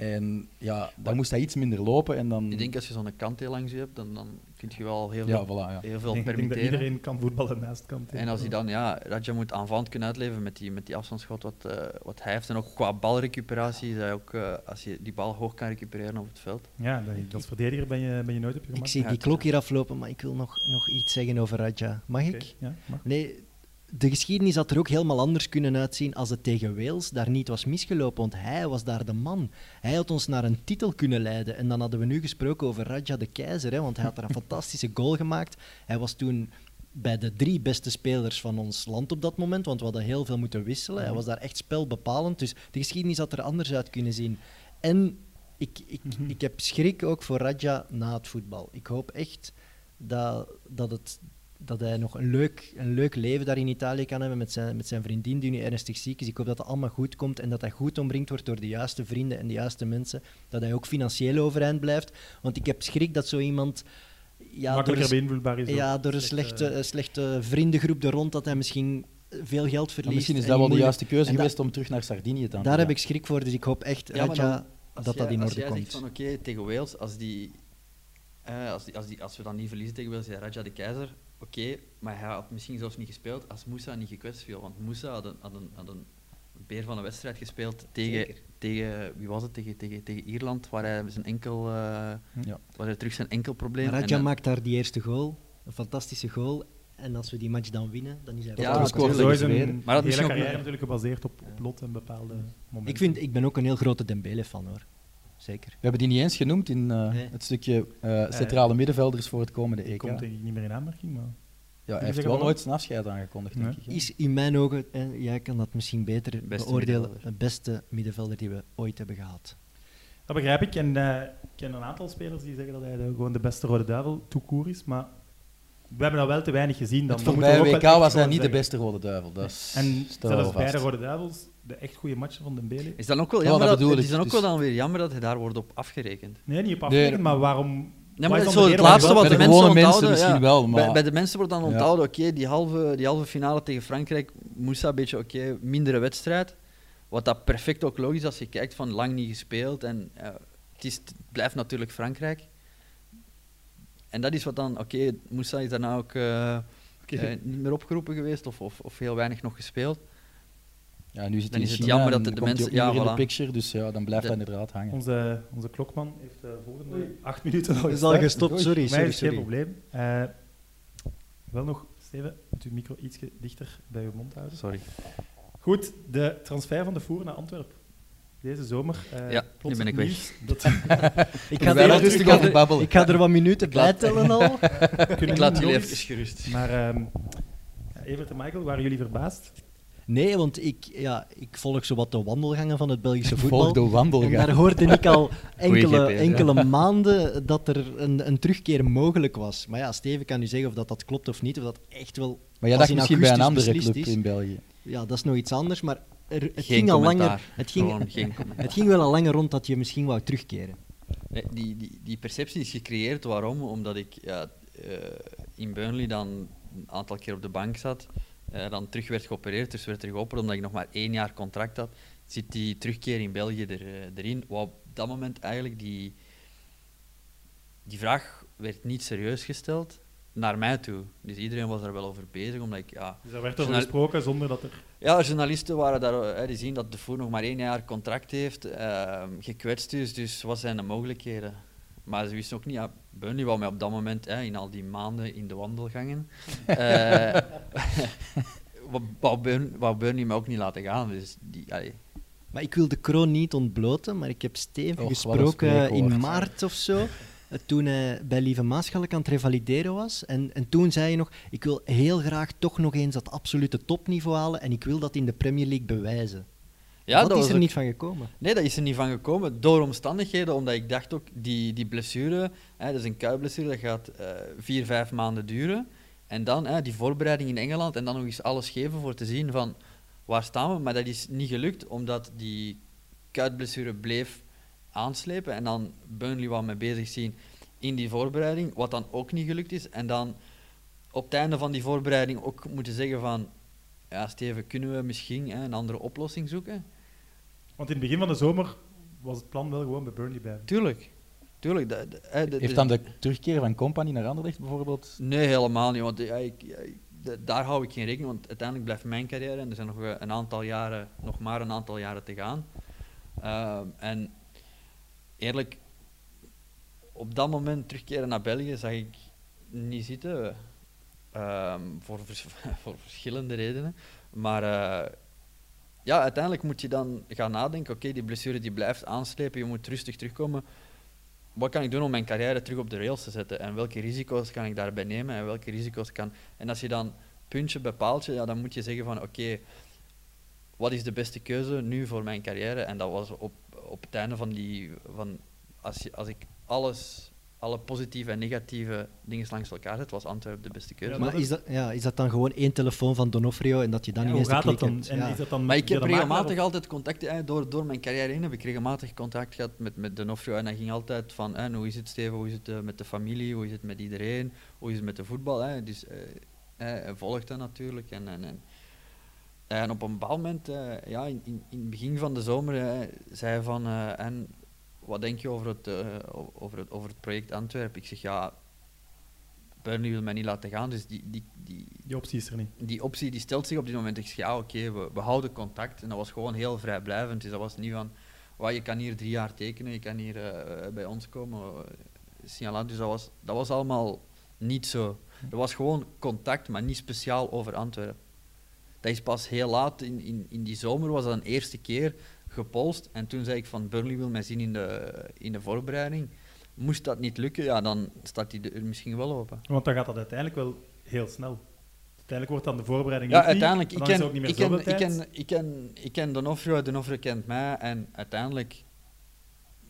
En ja, dan moest hij iets minder lopen en dan...
Ik denk als je zo'n kant heel langs je hebt, dan, dan kun je wel heel
ja,
veel,
voilà, ja.
heel
Ik
veel
denk, ik denk dat
permitteren.
iedereen kan voetballen naast kant.
En als hij dan, ja, Raja moet aanvallend kunnen uitleven met die, met die afstandsschot wat, eh, wat hij heeft. En ook qua balrecuperatie ook, eh, als je die bal hoog kan recupereren op het veld.
Ja, dat- als verdediger ben je, ben je nooit op je
Ik
gemak.
zie die klok hier aflopen, maar ik wil nog, nog iets zeggen over Raja. Mag ik?
Ja, mag.
Nee, de geschiedenis had er ook helemaal anders kunnen uitzien als het tegen Wales daar niet was misgelopen, want hij was daar de man. Hij had ons naar een titel kunnen leiden. En dan hadden we nu gesproken over Raja de Keizer, hè, want hij had er een <laughs> fantastische goal gemaakt. Hij was toen bij de drie beste spelers van ons land op dat moment, want we hadden heel veel moeten wisselen. Hij was daar echt spelbepalend, dus de geschiedenis had er anders uit kunnen zien. En ik, ik,
Mhm.
ik heb schrik ook voor Raja na het voetbal. Ik hoop echt dat, dat, het, dat hij nog een leuk, een leuk leven daar in Italië kan hebben met zijn, met zijn vriendin die nu ernstig ziek is. Ik hoop dat dat allemaal goed komt en dat hij goed omringd wordt door de juiste vrienden en de juiste mensen. Dat hij ook financieel overeind blijft. Want ik heb schrik dat zo iemand... Ja, door
Makkelijker
een,
beïnvloedbaar is.
ja,
door
door een slechte, slechte vriendengroep er rond, dat hij misschien veel geld
Maar
verliest.
misschien is dat wel de juiste keuze
dat-
geweest om terug naar Sardinië te gaan.
Daar heb ik schrik voor, dus ik hoop echt
Ja,
Raja,
dan-
dat dat in
als
orde
jij
komt.
zegt van oké, tegen Wales, als, die, eh, als, die, als, die, als we dan niet verliezen tegen Wales, Raja de Keizer, oké, maar hij had misschien zelfs niet gespeeld als Moussa niet gekwetst viel. Want Moussa had een, had een, had een beer van een wedstrijd gespeeld tegen,
Zeker.
tegen wie was het, tegen, tegen, tegen Ierland, waar hij zijn enkel, eh,
Ja.
waar hij terug zijn enkel probleem
Maar
en
Raja
dan-
maakt daar die eerste goal, een fantastische goal. En als we die match dan winnen, dan is hij
Ja,
wel
dat scoort
Zo is
tegen
een.
Maar dat
hele carrière natuurlijk gebaseerd op, op lot en bepaalde momenten.
Ik, vind, ik ben ook een heel grote Dembele-fan hoor. Zeker.
We hebben die niet eens genoemd in eh,
Nee.
het stukje eh, centrale middenvelders voor het komende
Die
EK.
komt denk ik niet meer in aanmerking, maar...
Ja, hij heeft wel nooit zijn afscheid aangekondigd, denk
Nee.
ik. hè.
Is in mijn ogen, en jij kan dat misschien beter
Beste
beoordelen, de beste middenvelder die we ooit hebben gehad.
Dat begrijp ik. En eh, ik ken een aantal spelers die zeggen dat hij de, gewoon de beste rode duivel toekoer is, maar we hebben dat wel te weinig gezien. Dan
voorbije
ook
WK was hij niet de beste rode duivel. Dat is,
En zelfs bij de. Rode Duivels, de echt goede matchen van Dembele.
Is dan ook wel
Ja,
jammer
dat
dat, is dan ook
dus-
wel dan weer jammer dat hij daar wordt op afgerekend.
Nee, niet op
Nee,
afgerekend, maar waarom...
Ja, maar dat is het laatste wat
Bij
de
de
mensen onthouden.
misschien
ja.
wel, maar-
Bij, bij de mensen wordt dan
Ja.
onthouden, oké, die, halve, die halve finale tegen Frankrijk, Moussa een beetje, oké, mindere wedstrijd. Wat dat perfect ook logisch is als je kijkt van lang niet gespeeld. En het, is, het blijft natuurlijk Frankrijk. En dat is wat dan, oké, Moussa is daarna ook eh, <laughs> eh, niet meer opgeroepen geweest of, of, of heel weinig nog gespeeld.
Ja, nu zit
Dan is
in
het
China
jammer dat de mensen- ja,
meer in
voilà.
de picture, dus ja, dan blijft
Dat-
hij inderdaad hangen.
Onze, onze klokman heeft de volgende acht minuten al
Dat is al gestopt, sorry. Sorry,
is het geen
sorry.
probleem. Eh, wel nog, Steven, moet uw micro iets dichter bij uw mond houden.
Sorry.
Goed, de transfer van de Voer naar Antwerpen. Deze zomer. eh,
Ja, nu ben ik
nieuws <laughs> Dat,
Ik ga, er,
rustig
ik, ga
over
er,
babbelen.
ik ga er wat minuten
Ik laat-
bijtellen al. <laughs>
Ik laat jullie even gerust.
Maar ehm ja, Evert en Michael, waren jullie verbaasd?
Nee, want ik, ja, ik volg zo wat de wandelgangen van het Belgische <laughs>
Volg
voetbal.
de
En
wandelgang.
daar hoorde ik al enkele,
GPS, ja.
enkele maanden dat er een, een terugkeer mogelijk was. Maar ja, Steven kan nu zeggen of dat, dat klopt of niet, of dat echt wel...
Maar jij dacht misschien bij een andere club
is.
in België.
Ja, dat is nog iets anders, maar er, het,
Geen
ging al
commentaar.
langer, het, ging,
Gewoon geen <laughs> commentaar.
het ging wel al langer rond dat je misschien wou terugkeren.
Nee, die, die, die perceptie is gecreëerd. Waarom? Omdat ik ja, eh, in Burnley dan een aantal keer op de bank zat. eh, dan terug werd geopereerd, dus werd er geopperd omdat ik nog maar één jaar contract had. Zit die terugkeer in België er, eh, erin? Wat op dat moment eigenlijk die, die vraag werd niet serieus gesteld naar mij toe. Dus iedereen was daar wel over bezig, omdat ik ja,
Dus daar werd over
Journal-
gesproken zonder dat er...
ja, journalisten waren daar, eh, die zien dat de Voer nog maar één jaar contract heeft, eh, gekwetst is, dus wat zijn de mogelijkheden? Maar ze wisten ook niet, ja, Burnley wou mij op dat moment, hè, in al die maanden in de wandelgangen, <laughs> eh <laughs> wou- wou, Burn, wou Burnley mij ook niet laten gaan. Dus die, allee,
Maar ik wil de kroon niet ontbloten, maar ik heb Steven gesproken in maart of zo. <laughs> eh, Toen hij bij Lieve Maaschalk aan het revalideren was. En, en toen zei hij nog: Ik wil heel graag toch nog eens dat absolute topniveau halen. En ik wil dat in de Premier League bewijzen.
ja,
dat, is er
ook-
niet van gekomen.
Nee, dat is er niet van gekomen. Door omstandigheden, omdat ik dacht ook, die, die blessure, hè, dat is een kuitblessure, dat gaat eh, vier, vijf maanden duren. En dan hè, die voorbereiding in Engeland en dan nog eens alles geven voor te zien van waar staan we. Maar dat is niet gelukt, omdat die kuitblessure bleef aanslepen. En dan Burnley wou mee bezig zien in die voorbereiding, wat dan ook niet gelukt is. En dan op het einde van die voorbereiding ook moeten zeggen van, ja Steven, kunnen we misschien hè, een andere oplossing zoeken?
Want in het begin van de zomer was het plan wel gewoon bij Burnley blijven.
Tuurlijk. Tuurlijk. de- de- hè, de-
Heeft dan de terugkeer van Company naar Anderlecht bijvoorbeeld...
Nee, helemaal niet. Want ja, ik, ja, ik- de- daar hou ik geen rekening Want uiteindelijk blijft mijn carrière en er zijn nog een aantal jaren, nog maar een aantal jaren te gaan. Ehm, en eerlijk, op dat moment terugkeren naar België zag ik niet zitten. Ehm, voor, <laughs> voor verschillende redenen. Maar eh, ja, uiteindelijk moet je dan gaan nadenken, oké, die blessure die blijft aanslepen, je moet rustig terugkomen. Wat kan ik doen om mijn carrière terug op de rails te zetten? En welke risico's kan ik daarbij nemen? En welke risico's kan... En als je dan puntje bij paaltje, ja, dan moet je zeggen van, oké, wat is de beste keuze nu voor mijn carrière? En dat was op, op het einde van die... Van, als, je, als ik alles, alle positieve en negatieve dingen langs elkaar zet, was Antwerpen de beste keuze.
Ja,
Maar
dat
is dat, ja, is dat dan gewoon één telefoon van Donofrio en dat je dan
Ja,
niet eens de
gaat dat dan?
hebt?
En
Ja.
is dat dan
Maar ik heb regelmatig
of-
altijd contact, eh, door, door mijn carrière heen heb ik regelmatig contact gehad met, met Donofrio. En hij ging altijd van, eh, hoe is het Steven, hoe is het eh, met de familie, hoe is het met iedereen, hoe is het met de voetbal. eh. Dus eh, eh, hij volgt dat natuurlijk. En, en, en, en op een bepaald moment, eh, ja, in, in, in het begin van de zomer, eh, zei hij van, eh, en wat denk je over het, over, het, over het project Antwerpen? Ik zeg, ja, Burnley wil mij niet laten gaan, dus die, die, die,
Die optie is er niet.
die optie die stelt zich op dit moment. Ik zeg, ja, oké, we, we houden contact. En dat was gewoon heel vrijblijvend. Dus dat was niet van, "Wauw, je kan hier drie jaar tekenen, je kan hier bij ons komen. signalant." Dus dat was, dat was allemaal niet zo. Er was gewoon contact, maar niet speciaal over Antwerpen. Dat is pas heel laat in, in, in die zomer, was dat een eerste keer gepolst. En toen zei ik van, Burnley wil mij zien in de, in de voorbereiding. Moest dat niet lukken, ja, dan staat die deur misschien wel open.
Want dan gaat dat uiteindelijk wel heel snel. Uiteindelijk wordt dan de voorbereiding
Ja,
niet,
uiteindelijk. Ik
er
ken,
ook niet
ik,
meer
ken, ik, ken, ik, ken, ik ken Donofrio, Donofrio kent mij. En uiteindelijk,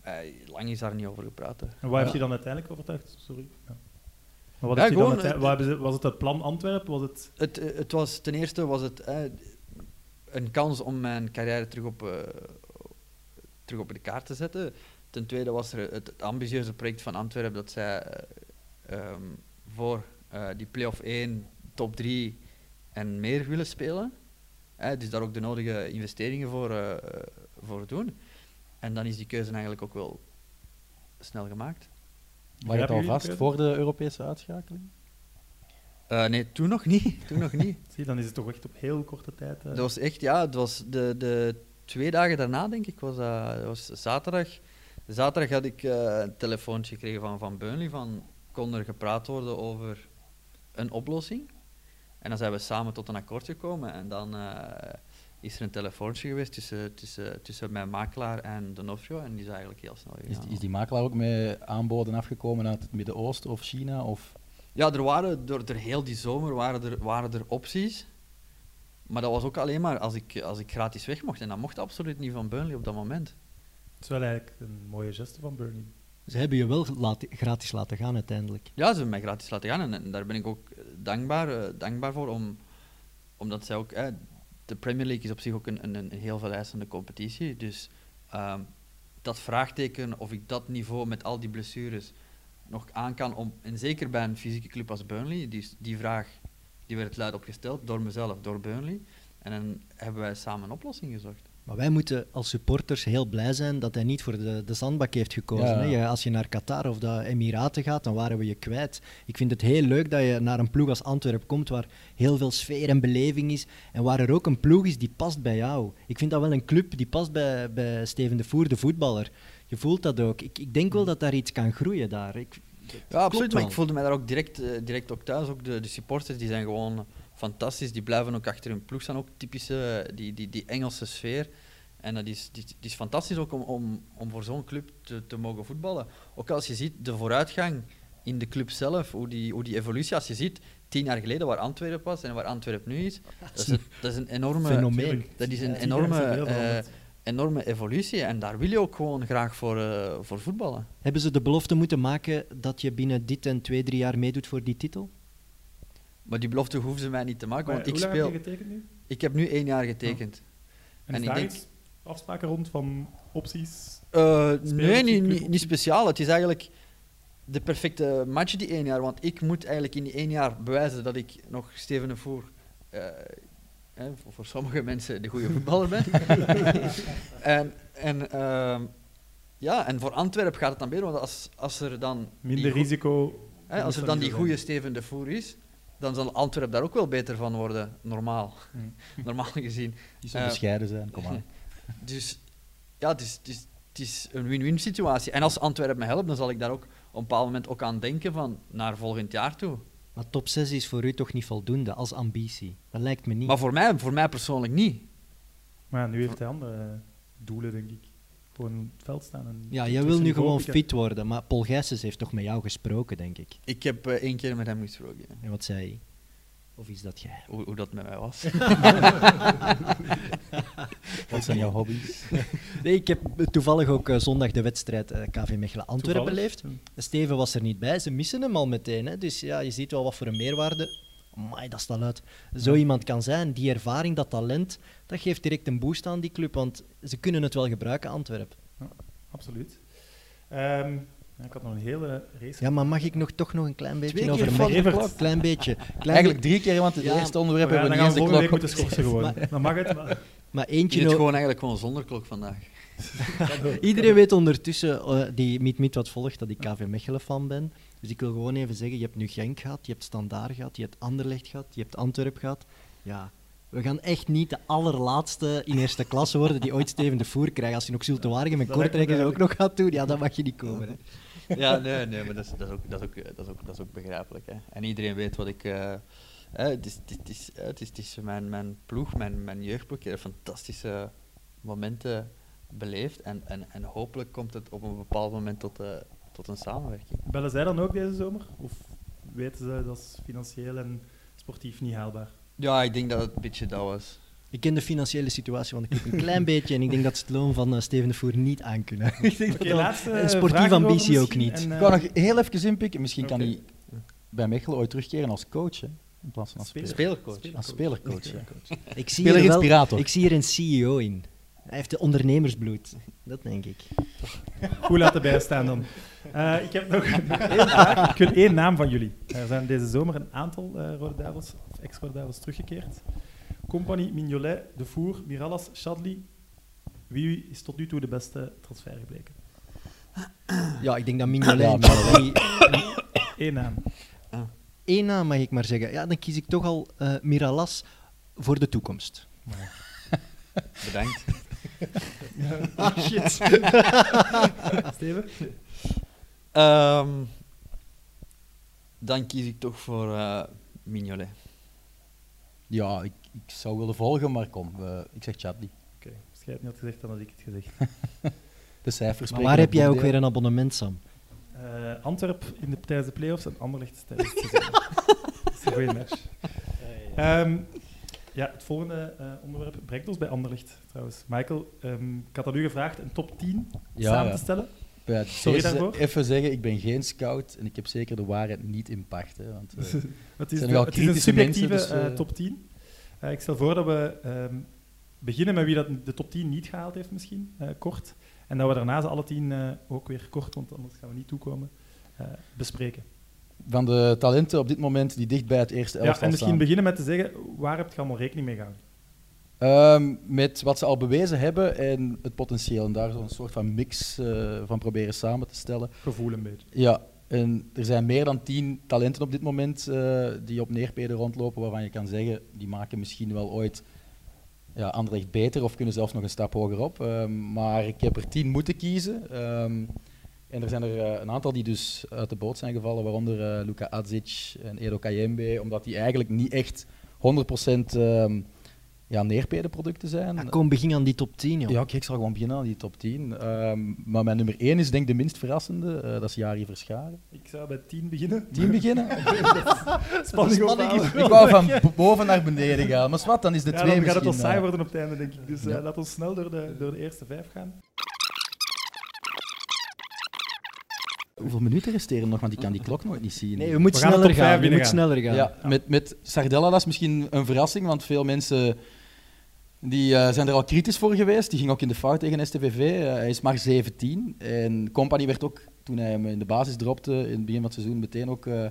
eh, lang is daar niet over gepraat. hè.
En heb
Ja.
je dan uiteindelijk overtuigd? Sorry. Ja. Maar wat
Ja,
dan
gewoon,
wat ze- was het het plan Antwerpen? Was het...
Het, eh, het was, ten eerste was het eh, een kans om mijn carrière terug op, eh, terug op de kaart te zetten. Ten tweede was er het, het ambitieuze project van Antwerpen dat zij eh, ehm, voor die play-off 1, top 3 en meer willen spelen. Eh, dus daar ook de nodige investeringen voor, voor doen. En dan is die keuze eigenlijk ook wel snel gemaakt.
Lag het al vast voor de Europese uitschakeling?
Eh, nee, toen nog niet. <laughs> Toen nog niet.
Zie, dan is het toch echt op heel korte tijd. eh.
Dat was echt, ja, het was de, de twee dagen daarna, denk ik, was dat, dat was zaterdag. Zaterdag had ik eh, een telefoontje gekregen van, van Burnley, van kon er gepraat worden over een oplossing. En dan zijn we samen tot een akkoord gekomen en dan eh, is er een telefoontje geweest tussen, tussen, tussen mijn makelaar en Donofrio en die is eigenlijk heel snel
Is,
gegaan.
is die makelaar ook met aanboden afgekomen uit het Midden-Oosten of China? Of
Ja, er waren door, door heel die zomer waren er, waren er opties. Maar dat was ook alleen maar als ik, als ik gratis weg mocht. En dat mocht absoluut niet van Burnley op dat moment.
Het is wel eigenlijk een mooie geste van Burnley.
Ze hebben je wel laat- gratis laten gaan uiteindelijk.
Ja, ze hebben mij gratis laten gaan. En, en daar ben ik ook dankbaar, eh, dankbaar voor. Om, omdat zij ook... eh, de Premier League is op zich ook een, een, een heel vereisende competitie. Dus ehm, dat vraagteken of ik dat niveau met al die blessures nog aan kan om... En zeker bij een fysieke club als Burnley, die, die vraag die werd luid opgesteld door mezelf, door Burnley. En dan hebben wij samen een oplossing gezocht.
Maar wij moeten als supporters heel blij zijn dat hij niet voor de, de zandbak heeft gekozen.
Ja.
Hè? Je- als je naar Qatar of de Emiraten gaat, dan waren we je kwijt. Ik vind het heel leuk dat je naar een ploeg als Antwerpen komt waar heel veel sfeer en beleving is. En waar er ook een ploeg is die past bij jou. Ik vind dat wel een club die past bij, bij Steven de Voer, de voetballer. Je voelt dat ook. Ik, ik denk wel dat daar iets kan groeien daar. Ik,
Ja, absoluut. Maar ik voelde mij daar ook direct, eh, direct ook thuis. Ook de, de supporters die zijn gewoon fantastisch. Die blijven ook achter hun ploeg staan. Ook typische, eh, die, die, die Engelse sfeer. En dat is, die, die is fantastisch ook om, om, om voor zo'n club te, te mogen voetballen. Ook als je ziet de vooruitgang in de club zelf, hoe die, hoe die evolutie, als je ziet, tien jaar geleden waar Antwerpen was en waar Antwerpen nu is, <laughs> dat is, een- dat is een enorme,
Fenomeen.
Dat is een enorme, eh, enorme evolutie. En daar wil je ook gewoon graag voor, eh, voor voetballen.
hebben ze de belofte moeten maken dat je binnen dit en twee, drie jaar meedoet voor die titel?
Maar die belofte hoeven ze mij niet te maken,
Maar
want ik speel...
heb je getekend nu?
Ik heb nu één jaar getekend.
En,
En ik
daar
denk-
afspraken rond van opties?
Eh, nee, niet, niet, speciaal. Het is eigenlijk de perfecte match, die één jaar. Want ik moet eigenlijk in die één jaar bewijzen dat ik nog Steven Voer, eh, eh, voor, voor sommige mensen, de goede voetballer ben. <laughs> en, en, ehm, ja, en voor Antwerpen gaat het dan beter, want als, als er dan...
Minder risico.
als er dan die goede. Steven de Voer is, dan zal Antwerpen daar ook wel beter van worden, normaal.
Mm.
normaal gezien.
die
Eh,
bescheiden zijn? Kom aan. <laughs>
Dus ja, het is, het is, het is een win-win situatie. En als Antwerpen me helpt, dan zal ik daar ook op een bepaald moment ook aan denken van naar volgend jaar toe.
Maar top 6 is voor u toch niet voldoende als ambitie? Dat lijkt me niet.
Maar voor mij, voor mij persoonlijk niet.
Maar ja, nu heeft hij andere eh, doelen, denk ik. Gewoon in het veld staan. En
ja, jij wil nu gewoon fit worden, maar Paul Gijsens heeft toch met jou gesproken, denk ik.
Ik heb eh, één keer met hem gesproken. ja.
En wat zei hij? Of is dat jij?
Hoe, hoe dat met mij was. <laughs> <laughs>
Wat zijn jouw hobby's?
Nee, ik heb toevallig ook eh, zondag de wedstrijd eh, KV Mechelen Antwerpen beleefd. Steven was er niet bij, ze missen hem al meteen. Hè. Dus ja, je ziet wel wat voor een meerwaarde. Amai, dat staat uit. Zo iemand kan zijn, die ervaring, dat talent, dat geeft direct een boost aan die club, want ze kunnen het wel gebruiken, Antwerpen.
Absoluut. Ehm, ja, ik had nog een hele race.
Ja, maar mag ik nog, toch nog een klein beetje
Twee
over
klok.
Klein beetje. <laughs> Klein
Eigenlijk drie keer, want het
Ja,
eerste onderwerp
Oh ja,
hebben we niet eens de klok
moeten schorsen <laughs> gewoon. Dan mag het. Maar,
Maar
Je
eentje
zit
nog.
gewoon eigenlijk gewoon zonder klok vandaag. <laughs>
Iedereen weet ondertussen, eh, die Miet Miet wat volgt, dat ik KV Mechelen fan ben. Dus ik wil gewoon even zeggen, je hebt nu Genk gehad, je hebt Standaard gehad, je hebt Anderlecht gehad, je hebt Antwerp gehad. Ja, we gaan echt niet de allerlaatste in eerste klasse worden die ooit Steven de Voer krijgt. Als je nog Zulte Waregem met
Dat lijkt me
Kortrijk ook nog gaat doen, ja, dan mag je niet komen. Hè.
Ja, nee, nee, maar dat is, dat is, ook, dat is, ook, dat is, ook, dat is ook begrijpelijk. Hè. En iedereen weet wat ik. eh, hè, het, is, het, is, het, is, eh, het, is, het is mijn, mijn ploeg, mijn, mijn jeugdploeg. Ik heb fantastische momenten beleefd. En, en, en hopelijk komt het op een bepaald moment tot, tot een samenwerking.
bellen zij dan ook deze zomer? Of weten ze dat is financieel en sportief niet haalbaar?
Ja, ik denk dat het een beetje dat was.
Ik ken de financiële situatie van de club een klein beetje en ik denk dat ze het loon van eh, Steven de Voer niet aankunnen. <laughs> ik denk
Oké,
dat
laatste
een sportieve ambitie ook niet.
En,
Ik
eh,
wou nog heel even inpikken. Misschien kan hij bij Mechelen ooit terugkeren als coach, hè, in plaats van als
Speler.
speler.
Spelercoach.
Als spelercoach, ja.
Ik zie, wel, ik zie er een CEO in. Hij heeft de ondernemersbloed. Dat denk ik.
Goed laten bijstaan dan. Eh, ik heb nog één vraag. <laughs> <laughs> Ik wil één naam van jullie. Er zijn deze zomer een aantal eh Rode Duivels, of ex-Rode Duivels, teruggekeerd. Compagnie, Mignolet, De Voer, Mirallas, Chadli. Wie is tot nu toe de beste transfer gebleken?
Ja, ik denk dat Mignolet...
Ja,
Eén naam.
Eén naam mag ik maar zeggen. Ja, dan kies ik toch al eh, Miralas voor de toekomst. <laughs>
Bedankt.
Ah, <laughs> shit. <laughs>
Steven?
Ehm, dan kies ik toch voor eh Mignolet.
Ja, ik, ik zou willen volgen, maar kom, ik zeg Chadli.
Oké, als jij het niet had gezegd, dan had ik het gezegd. <laughs>
De cijfers
Maar waar heb jij ook weer een abonnement, Sam?
Eh Antwerp in de, tijdens de play-offs en Anderlecht tijdens seizoen. Dat is een goede match. Ehm, ja, het volgende eh, onderwerp brengt ons bij Anderlecht, trouwens. Michael, ehm, ik had aan u gevraagd een top 10
Ja,
samen
ja.
te stellen.
Ja,
Sorry daarvoor.
Even zeggen, ik ben geen scout en ik heb zeker de waarheid niet in pacht. Hè, want, eh, <laughs>
Het is,
zijn
de-
wel
het is een subjectieve
mensen, dus,
eh, top 10. Eh, ik stel voor dat we ehm, beginnen met wie dat de top 10 niet gehaald heeft, misschien, kort. En dat we daarna ze alle 10 eh, ook weer kort, want anders gaan we niet toekomen, bespreken.
Van de talenten op dit moment die dicht bij het eerste
Ja,
elftal
en misschien
staan.
beginnen met te zeggen, waar heb je allemaal rekening mee gehouden?
Ehm, met wat ze al bewezen hebben en het potentieel. En daar zo'n soort van mix eh, van proberen samen te stellen.
Gevoel een beetje.
Ja, en er zijn meer dan tien talenten op dit moment eh, die op neerpeden rondlopen, waarvan je kan zeggen, die maken misschien wel ooit ja, Anderlecht beter of kunnen zelfs nog een stap hoger op. Ehm, maar ik heb er tien moeten kiezen. Ehm, en er zijn er eh, een aantal die dus uit de boot zijn gevallen, waaronder eh, Luka Adzic en Edo Kayembe, omdat die eigenlijk niet echt 100% ehm ja, neerpedenproducten zijn.
Ja, kom, begin aan die top 10, joh.
Ja, ik zal gewoon beginnen aan die top 10. Ehm, maar mijn nummer 1 is denk ik de minst verrassende, eh, dat is Jari Verscharen.
Ik zou bij 10 beginnen.
10 beginnen?
Spanning
ik wou van boven naar beneden gaan. Maar wat, dan is de
Ja,
2
dan gaat het
misschien...
wel saai worden op het einde, denk ik. Dus eh,
Ja.
laat ons snel door de, door de eerste vijf gaan.
Hoeveel minuten resteren nog? Want ik kan die klok nooit niet zien.
Nee, we moeten
We gaan
sneller gaan. Je moet
binnengaan.
sneller gaan.
Ja, met, met Sardella, dat is misschien een verrassing, want veel mensen die, eh, zijn er al kritisch voor geweest. Die ging ook in de fout tegen STVV. Eh, hij is maar 17. En Company werd ook, toen hij hem in de basis dropte, in het begin van het seizoen, meteen ook eh,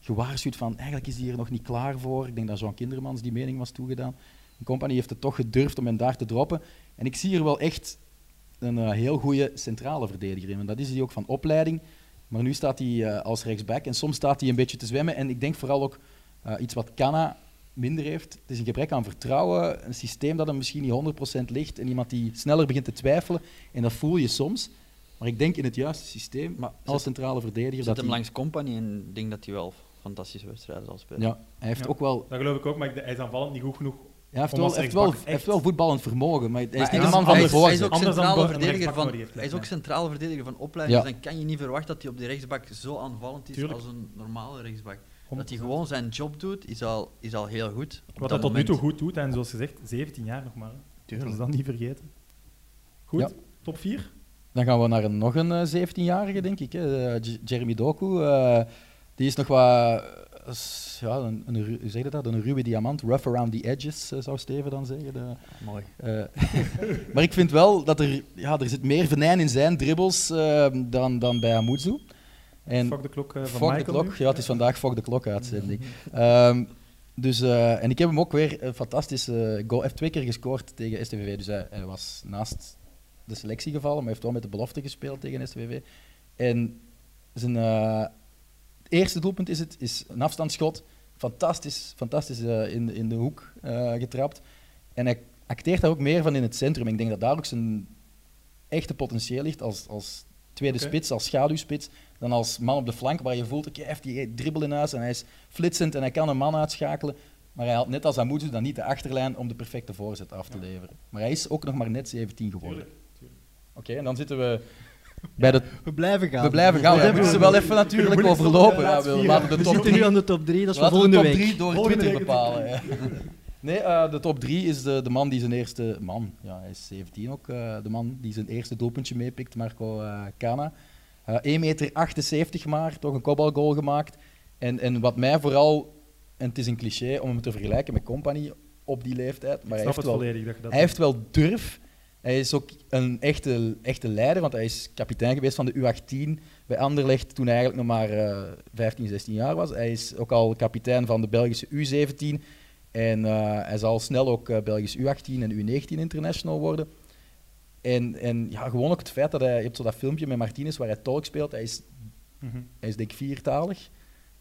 gewaarschuwd van eigenlijk is hij hier nog niet klaar voor. Ik denk dat Jean Kindermans die mening was toegedaan. En Company heeft het toch gedurfd om hem daar te droppen. En ik zie hier wel echt een heel goede centrale verdediger in. En dat is hij ook van opleiding. Maar nu staat hij eh, als rechtsback en soms staat hij een beetje te zwemmen. En ik denk vooral ook eh, iets wat Canna minder heeft. Het is een gebrek aan vertrouwen, een systeem dat hem misschien niet 100% ligt en iemand die sneller begint te twijfelen. En dat voel je soms. Maar ik denk in het juiste systeem, maar als centrale verdediger...
Je
Dat
zet hem
hij-
langs company en ik denk dat hij wel fantastische wedstrijden zal spelen.
Ja, hij heeft
Ja.
ook wel,
Dat geloof ik ook, maar hij is aanvallend niet goed genoeg.
Hij heeft wel, heeft wel, heeft wel voetballend vermogen, maar hij is
Maar
niet
hij
de man van de
is- Hij is
voorzet.
ook centrale verdediger van, hij is ook centrale verdediger van opleiding,
Ja.
dus dan kan je niet verwachten dat hij op die rechtsbak zo aanvallend is
Tuurlijk.
als een normale rechtsbak. Dat
100%.
hij gewoon zijn job doet, is al, is al heel goed.
Wat
dat
hij tot nu toe goed doet, en zoals gezegd, 17 jaar nog maar.
Tuurlijk.
Dat is dan niet vergeten. Goed,
Ja.
top 4.
Dan gaan we naar een, nog een eh, 17-jarige, denk ik. Hè. Eh, Jeremy Doku. eh, die is nog wat... ja, een, een, hoe zeg je dat? Een ruwe diamant. Rough around the edges, eh, zou Steven dan zeggen. De,
Mooi.
eh, <laughs> maar ik vind wel dat er... Ja, er zit meer venijn in zijn dribbles eh, dan, dan bij Amuzu. En
Fuck de klok eh, van
fuck de
Michael
klok.
nu.
Ja, het is vandaag fuck de klok uitzending. Ehm, dus, eh, en ik heb hem ook weer een fantastische goal. Hij heeft twee keer gescoord tegen STVV. Dus hij, hij was naast de selectie gevallen, maar hij heeft wel met de belofte gespeeld tegen STVV. En zijn eh, eerste doelpunt is, het, is een afstandsschot. Fantastisch, fantastisch eh, in, in de hoek eh, getrapt. En hij acteert daar ook meer van in het centrum. Ik denk dat daar ook zijn echte potentieel ligt als, als tweede spits, als schaduwspits, dan als man op de flank, waar je voelt, oké, hij heeft die dribbel in huis en hij is flitsend en hij kan een man uitschakelen. Maar hij had net als Amuzu dan niet de achterlijn om de perfecte voorzet af te leveren. Maar hij is ook nog maar net 17 geworden. Oké, en dan zitten we bij de...
We blijven gaan.
We blijven gaan, we moeten ze wel even natuurlijk overlopen. Ja, we laten de
We
top
zitten nu
3
aan de top 3, dat is voor
Laten we
volgende
de top
week.
3 door
Volgende
Twitter
week.
bepalen. ja. <laughs> Nee, eh, de top 3 is de, de man die zijn eerste... Man, ja, hij is 17 ook. eh, de man die zijn eerste doelpuntje meepikt, Marco eh Cana. Eh 1 meter 78 maar, toch een kopbalgoal gemaakt. En, en wat mij vooral... En het is een cliché om hem te vergelijken met Company op die leeftijd.
Ik
Maar hij heeft,
het
wel,
volledig dat je dat
hij heeft wel durf. Hij is ook een echte, echte leider, want hij is kapitein geweest van de U18 bij Anderlecht toen hij eigenlijk nog maar eh 15, 16 jaar was. Hij is ook al kapitein van de Belgische U17 en eh, hij zal snel ook eh, Belgisch U18 en U19 international worden. En, en ja, gewoon ook het feit dat hij, je hebt zo dat filmpje met Martinez waar hij tolk speelt, hij is,
Mhm.
hij is denk ik viertalig.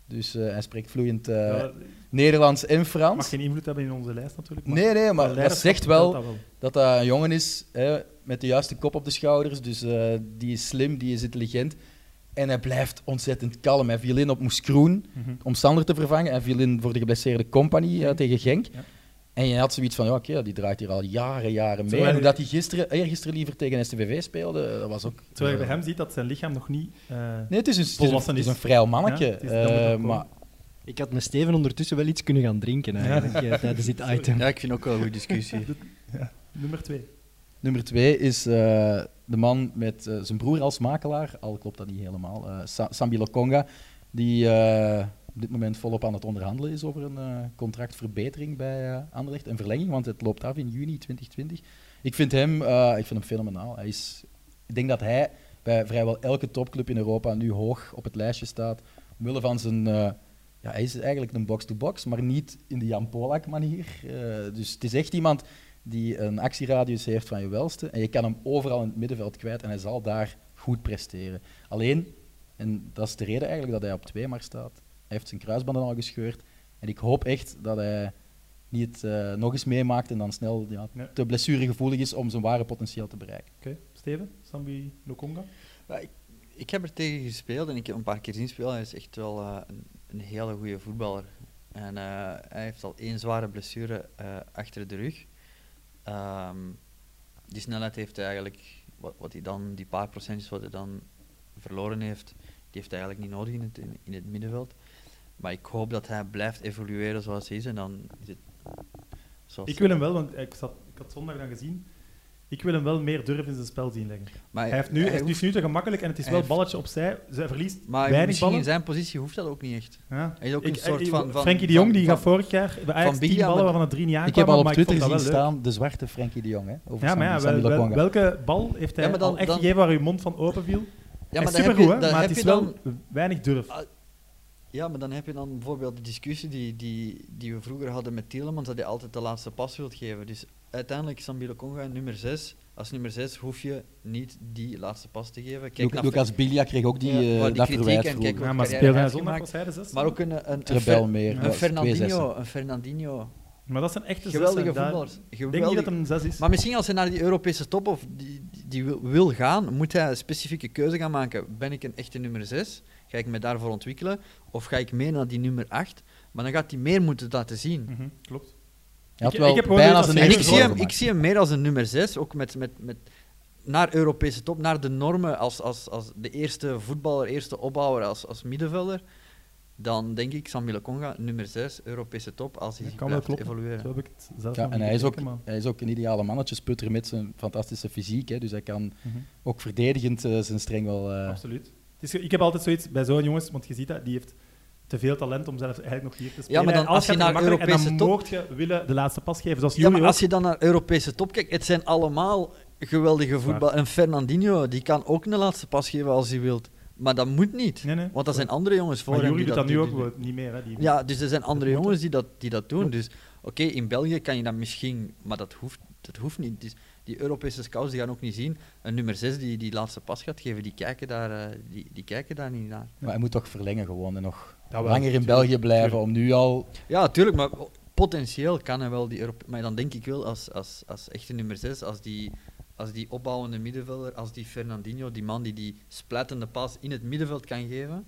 Dus eh, hij spreekt vloeiend eh,
Ja,
Nederlands en
mag
Frans.
geen invloed hebben in onze lijst natuurlijk. maar
Nee, nee, maar dat zegt wel
dat
dat dat een jongen is hè, met de juiste kop op de schouders. Dus eh, die is slim, die is intelligent. En hij blijft ontzettend kalm. Hij viel in op Moes Kroen
Mhm.
om Sander te vervangen. Hij viel in voor de geblesseerde compagnie eh, tegen Genk.
Ja.
En je had zoiets van, ja, oké, die draait hier al jaren, jaren mee. En dat hij gisteren, eergisteren liever tegen STVV speelde, dat was ook...
Terwijl je
eh,
bij hem ziet dat zijn lichaam nog niet... eh,
Nee, het is een, het is een,
volwassen
het is een vrij mannetje.
Ja, is-
eh, maar
Ik had met Steven ondertussen wel iets kunnen gaan drinken eigenlijk, eh, tijdens dit item.
Ja, ik vind ook wel een goede discussie. <laughs>
nummer 2.
Nummer twee is eh, de man met eh, zijn broer als makelaar, al klopt dat niet helemaal, eh Sa Sambi Lokonga, die eh, op dit moment volop aan het onderhandelen is over een eh, contractverbetering bij Anderlecht, een verlenging, want het loopt af in juni 2020. Ik vind hem, eh, ik vind hem fenomenaal. Hij is, ik denk dat hij bij vrijwel elke topclub in Europa nu hoog op het lijstje staat, omwille van zijn... ja, hij is eigenlijk een box-to-box, maar niet in de Jan Polak manier. Eh, dus het is echt iemand die een actieradius heeft van je welste. En je kan hem overal in het middenveld kwijt en hij zal daar goed presteren. Alleen, en dat is de reden eigenlijk dat hij op twee maar staat, hij heeft zijn kruisbanden al gescheurd. En ik hoop echt dat hij niet eh, nog eens meemaakt en dan snel ja,
Ja.
te blessuregevoelig is om zijn ware potentieel te bereiken.
Oké, Steven, Sambi Lokonga.
Ja, ik, ik heb er tegen gespeeld en ik heb hem een paar keer zien spelen. Hij is echt wel eh, een, een hele goede voetballer. En eh, hij heeft al één zware blessure eh, achter de rug. Ehm, die snelheid heeft hij eigenlijk, wat, wat hij dan, die paar procentjes wat hij dan verloren heeft, die heeft hij eigenlijk niet nodig in het, in, in het middenveld. Maar ik hoop dat hij blijft evolueren zoals hij is en dan is het zoals
Ik wil hem wel, want ik, zat, ik had zondag dan gezien. Ik wil hem wel meer durf in zijn spel zien leggen.
Maar
Hij, heeft nu, hij is
hoeft-
nu te gemakkelijk en het is wel balletje opzij. Zij verliest
maar
weinig
misschien in zijn positie hoeft dat ook niet echt.
Ja.
Hij is ook
Ik-
een soort van... van
Frenkie de Jong
van-
die
van-
gaf vorig jaar bij Ajax
van
10
Bia,
ballen waarvan er drie niet
Ik heb al op Twitter
vond
zien
dat wel leuk.
staan de zwarte Frenkie de Jong. Hè, over
Ja, maar ja, wel- welke bal heeft hij
Ja, dan-
al echt
dan-
gegeven waar uw mond van open viel?
Ja,
hij
maar
is
dan heb
supergoed,
je-
hè,
dan
maar het is wel weinig durf.
Ah, Ja, maar dan heb je dan bijvoorbeeld de discussie die, die, die we vroeger hadden met Tielemans, dat hij altijd de laatste pas wilt geven. Dus uiteindelijk Sambilo Conga nummer 6. Als nummer 6 hoef je niet die laatste pas te geven. Kijk
Luc-
naar
Lucas Bilia kreeg ook die,
Ja,
eh,
maar die
dat
kritiek
verwijt
en
vroeger.
kijk,
Ja, maar speelde hij. Was hij de zesde?
Maar ook een, een, een,
Trebel
Fer-
meer.
Een Fernandinho. Een Fernandinho.
Maar dat zijn echte
Geweldige
daar-
voetballers.
Ik denk niet dat hem een zes is.
Maar misschien als hij naar die Europese top of die, die, die wil, wil gaan, moet hij een specifieke keuze gaan maken. Ben ik een echte nummer 6? Ga ik me daarvoor ontwikkelen? Of ga ik mee naar die nummer 8? Maar dan gaat hij meer moeten laten zien.
Mhm, klopt.
Hij had
Ik-
wel
ik heb gewoon
bijna
En ik zie, hem, ik
gemaakt.
zie hem meer als een nummer 6, ook met, met, met naar Europese top, naar de normen als, als, als de eerste voetballer, eerste opbouwer, als, als middenvelder. Dan denk ik Sambi Conga, nummer 6, Europese top, als hij
kan wel
blijft
kloppen.
evolueren.
Zo heb ik het zelf
Ja, en hij is, ook, hij is ook een ideale mannetjesputter met zijn fantastische fysiek. Hè, dus hij kan
Mhm.
ook verdedigend eh, zijn streng wel... eh,
Absoluut. Het is, ik heb altijd zoiets bij zo'n jongens, want je ziet dat, die heeft te veel talent om zelf eigenlijk nog hier te spelen.
maar dan als je naar Europese
En dan
top-
mocht je willen de laatste pas geven, zoals
Ja,
jullie
maar
ook.
als je dan naar Europese top kijkt, het zijn allemaal geweldige voetbal. En Fernandinho, die kan ook een laatste pas geven als hij wilt. Maar dat moet niet.
Nee, nee.
Want dat zijn andere jongens voor
Maar
hem
Jury
die
doet dat nu ook
doen.
niet meer. Hè, die,
Ja, dus er zijn andere jongens die dat, die dat doen. Dus oké, in België kan je dat misschien, maar dat hoeft, dat hoeft niet. Dus die Europese scouts die gaan ook niet zien. Een nummer 6 die die laatste pas gaat geven, die kijken daar, eh, die, die kijken daar niet naar.
Maar hij moet toch verlengen gewoon en nog
Dat wel,
langer in
tuurlijk,
België blijven
tuurlijk.
om nu al...
Ja, natuurlijk, maar potentieel kan hij wel die Europe Maar dan denk ik wel als, als, als echte nummer 6, als die, als die opbouwende middenvelder, als die Fernandinho, die man die die splijtende pas in het middenveld kan geven.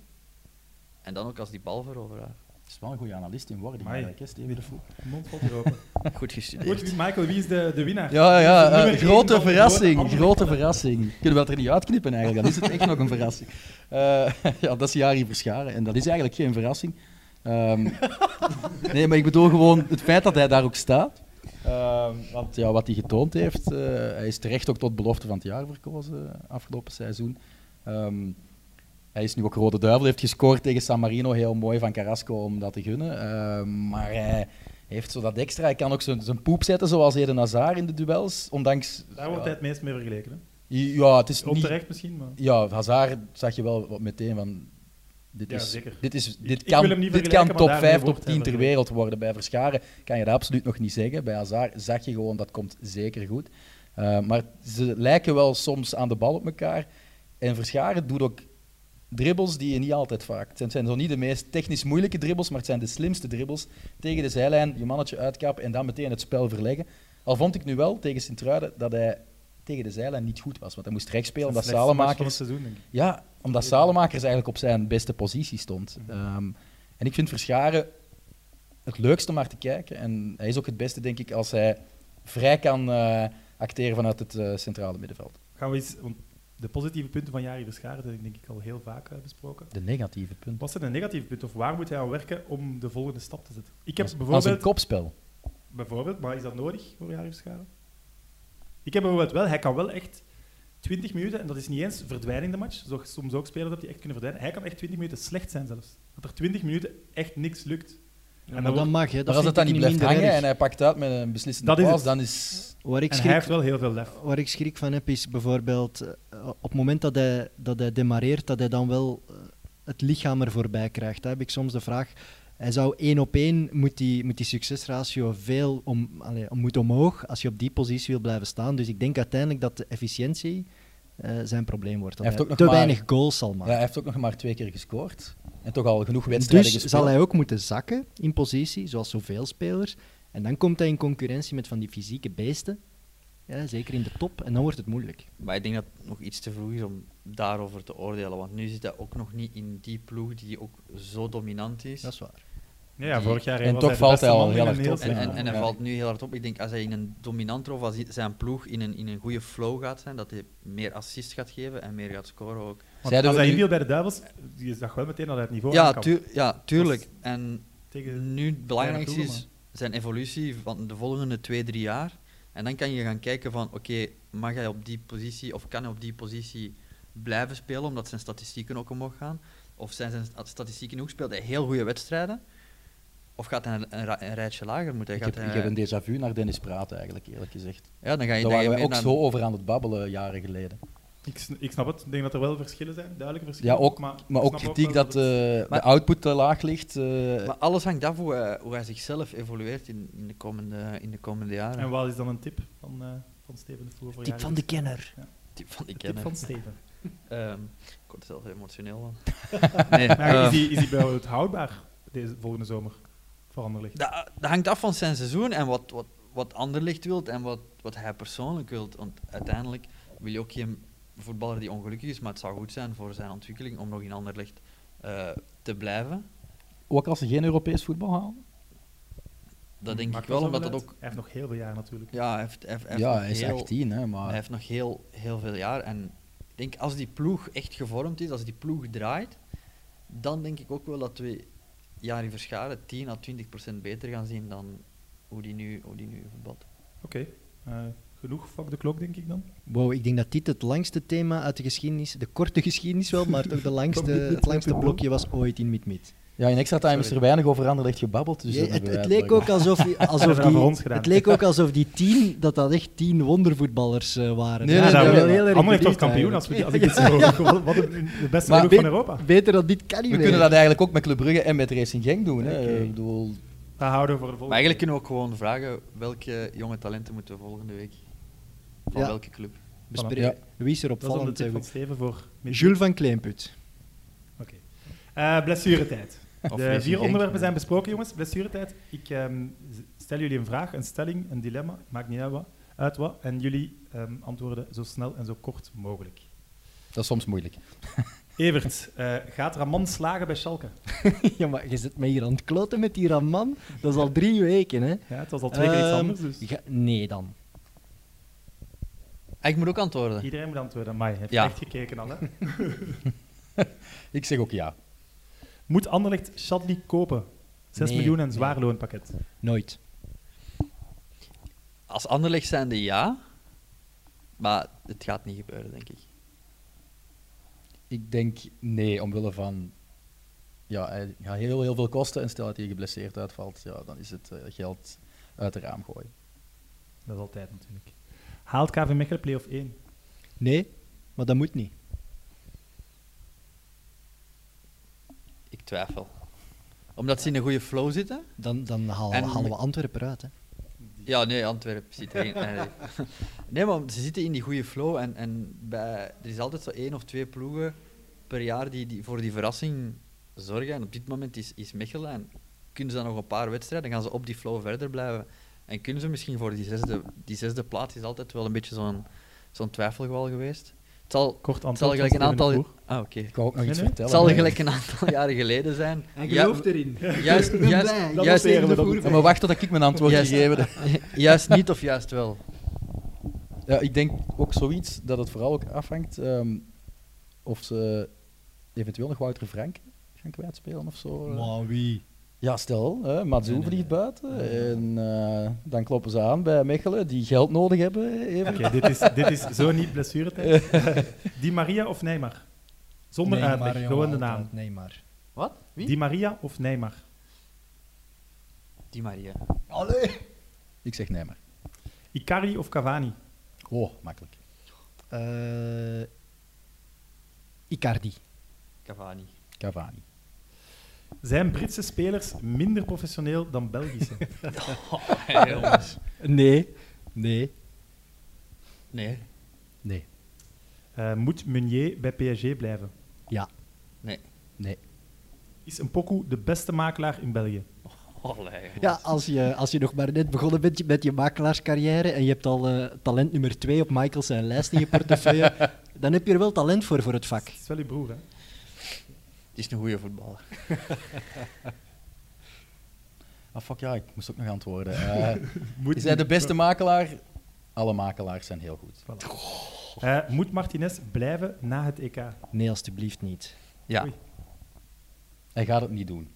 En dan ook als die bal veroveraar.
Het is wel een goede analist in wording
Amai.
eigenlijk, hè, Steven de Voet.
De mond valt open. <laughs>
Goed gestudeerd.
Goed, Michael, wie is de, de winnaar?
Ja, ja,
één
grote verrassing.
grote
Grote verrassing. Kunnen we dat er niet uitknippen eigenlijk? Dan is het echt nog een verrassing. <laughs> Eh, ja, dat is Jari Verscharen. En dat is eigenlijk geen verrassing. Ehm, <laughs> nee, maar ik bedoel gewoon het feit dat hij daar ook staat. Ehm, want ja, wat hij getoond heeft, eh, hij is terecht ook tot belofte van het jaar verkozen afgelopen seizoen. Ehm, hij is nu ook Rode Duivel, heeft gescoord tegen San Marino, heel mooi van Carrasco om dat te gunnen. Ehm, maar hij heeft zo dat extra, hij kan ook zijn, poep zetten zoals Eden Hazard in de duels, ondanks...
Daar wordt hij het meest mee vergeleken. Hè?
Ja, het is niet...
Onterecht misschien, maar...
Ja, Hazard zag je wel meteen van... Dit,
Ja,
is,
zeker.
dit, is, dit
ik
kan,
niet
dit kan top
daarmee
5,
wordt
top
hij
10 ter wereld worden. Bij Verscharen kan je dat absoluut nog niet zeggen. Bij Hazard zag je gewoon, dat komt zeker goed. Uh, maar ze lijken wel soms aan de bal op elkaar. En Verscharen doet ook dribbles die je niet altijd vaak... Het zijn, zo niet de meest technisch moeilijke dribbles, maar het zijn de slimste dribbles. Tegen de zijlijn, je mannetje uitkappen en dan meteen het spel verleggen. Al vond ik nu wel tegen Sint-Truiden dat hij tegen de zijlijn niet goed was. Want hij moest rechts spelen, omdat Salemakers... Ja, omdat Salemakers eigenlijk op zijn beste positie stond. Ehm, en ik vind Verscharen het leukste om naar te kijken. En hij is ook het beste, denk ik, als hij vrij kan eh, acteren vanuit het eh, centrale middenveld.
Gaan we. Want de positieve punten van Jari Verscharen, dat ik denk ik al heel vaak eh, besproken.
De negatieve punt.
Wat zijn de negatieve punten? Of waar moet hij aan werken om de volgende stap te zetten? Ik heb
Als, als een
bijvoorbeeld...
kopspel.
Bijvoorbeeld, maar is dat nodig voor Jari Verscharen? Ik heb bijvoorbeeld wel... Hij kan wel echt 20 minuten, en dat is niet eens verdwijnen in de match. Soms ook spelers dat die echt kunnen verdwijnen. Hij kan echt 20 minuten slecht zijn zelfs. Dat er 20 minuten echt niks lukt.
Ja, maar
dat
dat mag, hè. Dat
maar als het
vind
dan
ik
niet blijft
minder
hangen
erg.
en hij pakt uit met een beslissende
Dat is
paas, dan is...
Waar ik
En
schrik
hij heeft wel heel veel lef.
Waar ik schrik van heb, is bijvoorbeeld eh, op het moment dat hij, dat hij demareert, dat hij dan wel eh, het lichaam er voorbij krijgt. Dan heb ik soms de vraag, hij zou één op één, moet die, moet die succesratio veel om, allee, moet omhoog als je op die positie wil blijven staan. Dus ik denk uiteindelijk dat de efficiëntie eh, zijn probleem wordt. Dat
Hij
hij,
heeft ook nog
te
maar-
weinig goals zal
Ja,
maken.
hij heeft ook nog maar twee keer gescoord. En toch al genoeg wedstrijden
dus
gespeeld.
zal hij ook moeten zakken in positie, zoals zoveel spelers. En dan komt hij in concurrentie met van die fysieke beesten. Ja, zeker in de top. En dan wordt het moeilijk.
Maar ik denk dat het nog iets te vroeg is om daarover te oordelen. Want nu zit hij ook nog niet in die ploeg die ook zo dominant is.
Dat is waar.
Ja, vorig jaar
en toch valt
beste
hij al heel erg top,
En, en, en hij
Ja.
valt nu heel hard op. Ik denk als hij in een dominanter of als zijn ploeg in een, in een goede flow gaat zijn, dat hij meer assist gaat geven en meer gaat scoren ook.
Want als hij inviel bij de Duivels, je zag wel meteen dat hij het niveau
Ja, tuur- ja, tuurlijk. En
Tegen
nu het belangrijkste is zijn evolutie van de volgende twee, drie jaar. En dan kan je gaan kijken van, oké, mag hij op die positie of kan hij op die positie blijven spelen, omdat zijn statistieken ook omhoog gaan? Of zijn zijn sta- statistieken ook, speelt hij heel goede wedstrijden? Of gaat hij een, een, ra- een rijtje lager moeten?
Ik
Gaat
heb,
hij,
ik heb een déjà vu naar Dennis Praten, eigenlijk, eerlijk gezegd.
ja, dan ga je,
Daar
dan ga je
waren wij
meer
ook
naar-
zo over aan het babbelen jaren geleden.
Ik, sn- ik snap het. Ik denk dat er wel verschillen zijn, duidelijke verschillen.
Ja, ook,
maar,
ook
snap
kritiek
wel
dat
het-
eh,
Maar-
de output te laag ligt. eh,
Maar alles hangt af hoe hij, hoe hij zichzelf evolueert in, in, de, komende, in de komende jaren.
En wat is dan een tip van, eh, van Steven de Voer voor
Tip van de kenner.
Tip van die
De tip
kenner.
van Steven. <laughs>
Ehm, ik word er zelf emotioneel van. <laughs> nee,
Maar
ehm,
is hij is hij bijvoorbeeld houdbaar deze volgende zomer voor
dat, dat hangt af van zijn seizoen en wat, wat, wat Anderlicht wilt en wat, wat hij persoonlijk wilt. Want uiteindelijk wil je ook geen voetballer die ongelukkig is, maar het zou goed zijn voor zijn ontwikkeling om nog in Anderlecht eh, te blijven.
Ook als ze geen Europees voetbal halen?
Dat denk
Maakt
ik wel,
zo
omdat dat ook...
Hij heeft nog heel veel jaar natuurlijk.
Ja, hij heeft, hij heeft, hij heeft
Ja,
nog
hij is
heel,
18, hè,
Hij
maar
heeft nog heel, heel veel jaar. En ik denk, als die ploeg echt gevormd is, als die ploeg draait, dan denk ik ook wel dat we Jari Verscharen 10 à 20 procent beter gaan zien dan hoe die nu, hoe die nu voetbalt.
Oké. Eh, genoeg fuck de klok, denk ik dan.
Wow, ik denk dat dit het langste thema uit de geschiedenis, de korte geschiedenis wel, maar toch de <laughs> langste, het langste blokje was ooit in Mid-Mid.
Ja, in extra time is er weinig over Anderlecht gebabbeld. Dus
Ja,
dat
het, het
wij
leek ook alsof, <laughs>
Hebben
alsof
dat
die, het leek ook alsof die tien, dat dat echt tien wondervoetballers eh, waren.
Nee,
ja,
nee,
dat
nee,
wel
nee.
heel erg Anderlecht wordt
benieuwd
kampioen als, we, als ik dit zo hoor. <laughs> Wat, de beste
Maar
ploeg van Europa.
Beter dan dit kan niet
We
meer.
kunnen dat eigenlijk ook met Club Brugge en met Racing Genk doen. Hè. Ik bedoel,
Dat houden we voor de volgende.
Maar eigenlijk kunnen we ook gewoon vragen welke jonge talenten moeten we volgende week van
Ja.
welke club.
Bespreken.
Ja.
Wie is er
Dat is
opvallend? eh,
van
goed?
Steven voor...
Jules van Kleinput.
Oké. Eh, blessuretijd. De vier onderwerpen zijn besproken, jongens. Blessuretijd. Ik ehm, stel jullie een vraag, een stelling, een dilemma. Maakt niet uit wat. Uit wat en jullie ehm, antwoorden zo snel en zo kort mogelijk.
dat is soms moeilijk. <laughs>
Evert, eh, gaat Raman slagen bij Schalke? <laughs>
ja, maar je zit me hier aan het kloten met die Raman. Dat is al drie weken, hè?
Ja, het was al twee keer iets
Ehm,
anders, dus
ga- nee dan.
Ah, ik moet ook antwoorden.
iedereen moet antwoorden. Mai heeft
Ja.
echt gekeken al. Hè? <laughs>
Ik zeg ook ja.
Moet Anderlecht Shadley kopen? 6
Nee,
miljoen en
nee.
zwaar loonpakket.
Nooit.
Als Anderlecht zijnde ja, maar het gaat niet gebeuren, denk ik.
Ik denk nee, omwille van... Ja, hij gaat heel, heel veel kosten en stel dat hij geblesseerd uitvalt, ja, dan is het eh, geld uit de raam gooien.
Dat is altijd natuurlijk. Haalt KV Mechelen play-off 1?
Nee, maar dat moet niet.
Twijfel. Omdat ze in een goede flow zitten?
Dan, dan halen,
En-
halen we Antwerpen eruit. Hè.
Ja, nee, Antwerpen zit erin. Nee, nee, maar ze zitten in die goede flow en, en bij, er is altijd zo één of twee ploegen per jaar die, die voor die verrassing zorgen. En op dit moment is, is Mechelen en kunnen ze dan nog een paar wedstrijden, dan gaan ze op die flow verder blijven. En kunnen ze misschien voor die zesde, die zesde plaats is altijd wel een beetje zo'n zo'n twijfelgeval geweest. Het zal,
Kort
het zal gelijk een
de
aantal... Ah, oké.
Ik wou ook nog iets
nee.
Het
vertellen.
zal gelijk een aantal jaren geleden zijn. <laughs> Ja,
erin. <laughs>
juist, juist,
Dat
juist,
dat
Ja, maar wacht tot ik mijn antwoord
Juist.
gegeven heb. <laughs>
juist niet of juist wel.
Ja, ik denk ook zoiets dat het vooral ook afhangt ehm, of ze eventueel nog Wouter Frank gaan kwijtspelen of zo. eh.
Maar wie?
Ja, stel, hè, Mats
Nee, nee,
vliegt
nee.
buiten en eh, dan kloppen ze aan bij Mechelen, die geld nodig hebben.
Oké, dit, is, dit is zo niet blessuretijd. <laughs> Di Maria of Neymar? Zonder uitleg, gewoon de naam.
Nee, maar.
Wat? Wie?
Di Maria of Neymar?
Di Maria.
Ik zeg nee maar.
Icardi of Cavani?
Oh, makkelijk.
Eh, Icardi.
Cavani.
Cavani.
Zijn Britse spelers minder professioneel dan Belgische? <laughs> <laughs>
Nee. Nee.
Nee.
Nee.
Eh, moet Meunier bij PSG blijven?
Ja.
Nee.
Nee.
Is een Poku de beste makelaar in België?
Allee,
Ja, als je, als je nog maar net begonnen bent met je makelaarscarrière en je hebt al eh, talent nummer 2 op Michaels zijn lijst in je portefeuille, <laughs> dan heb je er wel talent voor voor het vak.
Het is wel je broer, hè?
Het is een goede voetballer. <laughs>
Ah, fuck ja, ik moest ook nog antwoorden. Eh, <laughs>
Moet
is hij de beste makelaar? Alle makelaars zijn heel goed.
Voilà. Eh, moet Martinez blijven na het EK?
Nee, alstublieft niet.
Ja.
Oei.
Hij gaat het niet doen.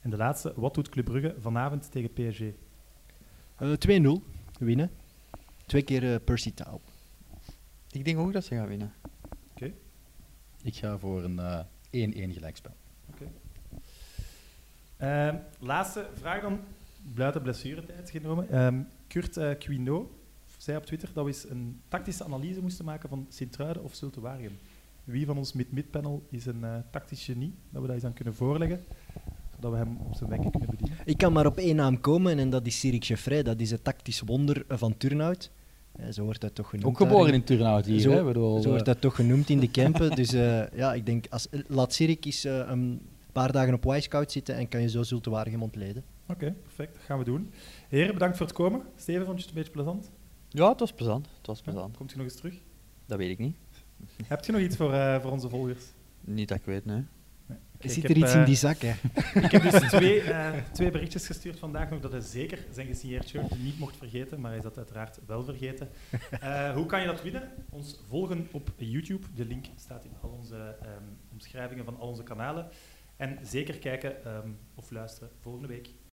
En de laatste, wat doet Club Brugge vanavond tegen PSG?
Eh 2-0 winnen. Twee keer eh, Percy Tau.
Ik denk ook dat ze gaan winnen.
Ik ga voor een eh 1-1 gelijkspel.
Ehm, laatste vraag dan, buiten blessuretijd genomen. Ehm, Kurt eh Quino zei op Twitter dat we eens een tactische analyse moesten maken van Sint-Truiden of Zulte Waregem. Wie van ons mid-mid-panel is een eh, tactisch genie, dat we dat eens aan kunnen voorleggen, zodat we hem op zijn wenken kunnen bedienen.
Ik kan maar op één naam komen en dat is Sirik Gevrij. Dat is het tactisch wonder van Turnhout. Eh, zo wordt dat toch genoemd.
Ook geboren in Turnhout hier,
Zo-
hè? Bedoel,
Zo
eh,
wordt dat toch genoemd in de <laughs> Kempen. dus eh, ja, ik denk, als, laat Sirik eens eh, een paar dagen op Y-Scout zitten en kan je zo Zulte Waregem ontleden.
Oké, perfect, dat gaan we doen. Heren, bedankt voor het komen. Steven, vond je het een beetje plezant?
Ja, het was plezant. Het was plezant.
Komt je nog eens terug?
Dat weet ik niet.
Heb je nog iets voor, eh, voor onze volgers?
Niet dat ik weet, nee.
Oké,
Zit er iets in
eh,
die zak, hè?
Ik heb dus twee, eh, twee berichtjes gestuurd vandaag nog dat hij zeker zijn gesigneerd shirt niet mocht vergeten, maar hij is dat uiteraard wel vergeten. <laughs> Eh, hoe kan je dat winnen? Ons volgen op YouTube. De link staat in al onze ehm, omschrijvingen van al onze kanalen. En zeker kijken ehm, of luisteren volgende week.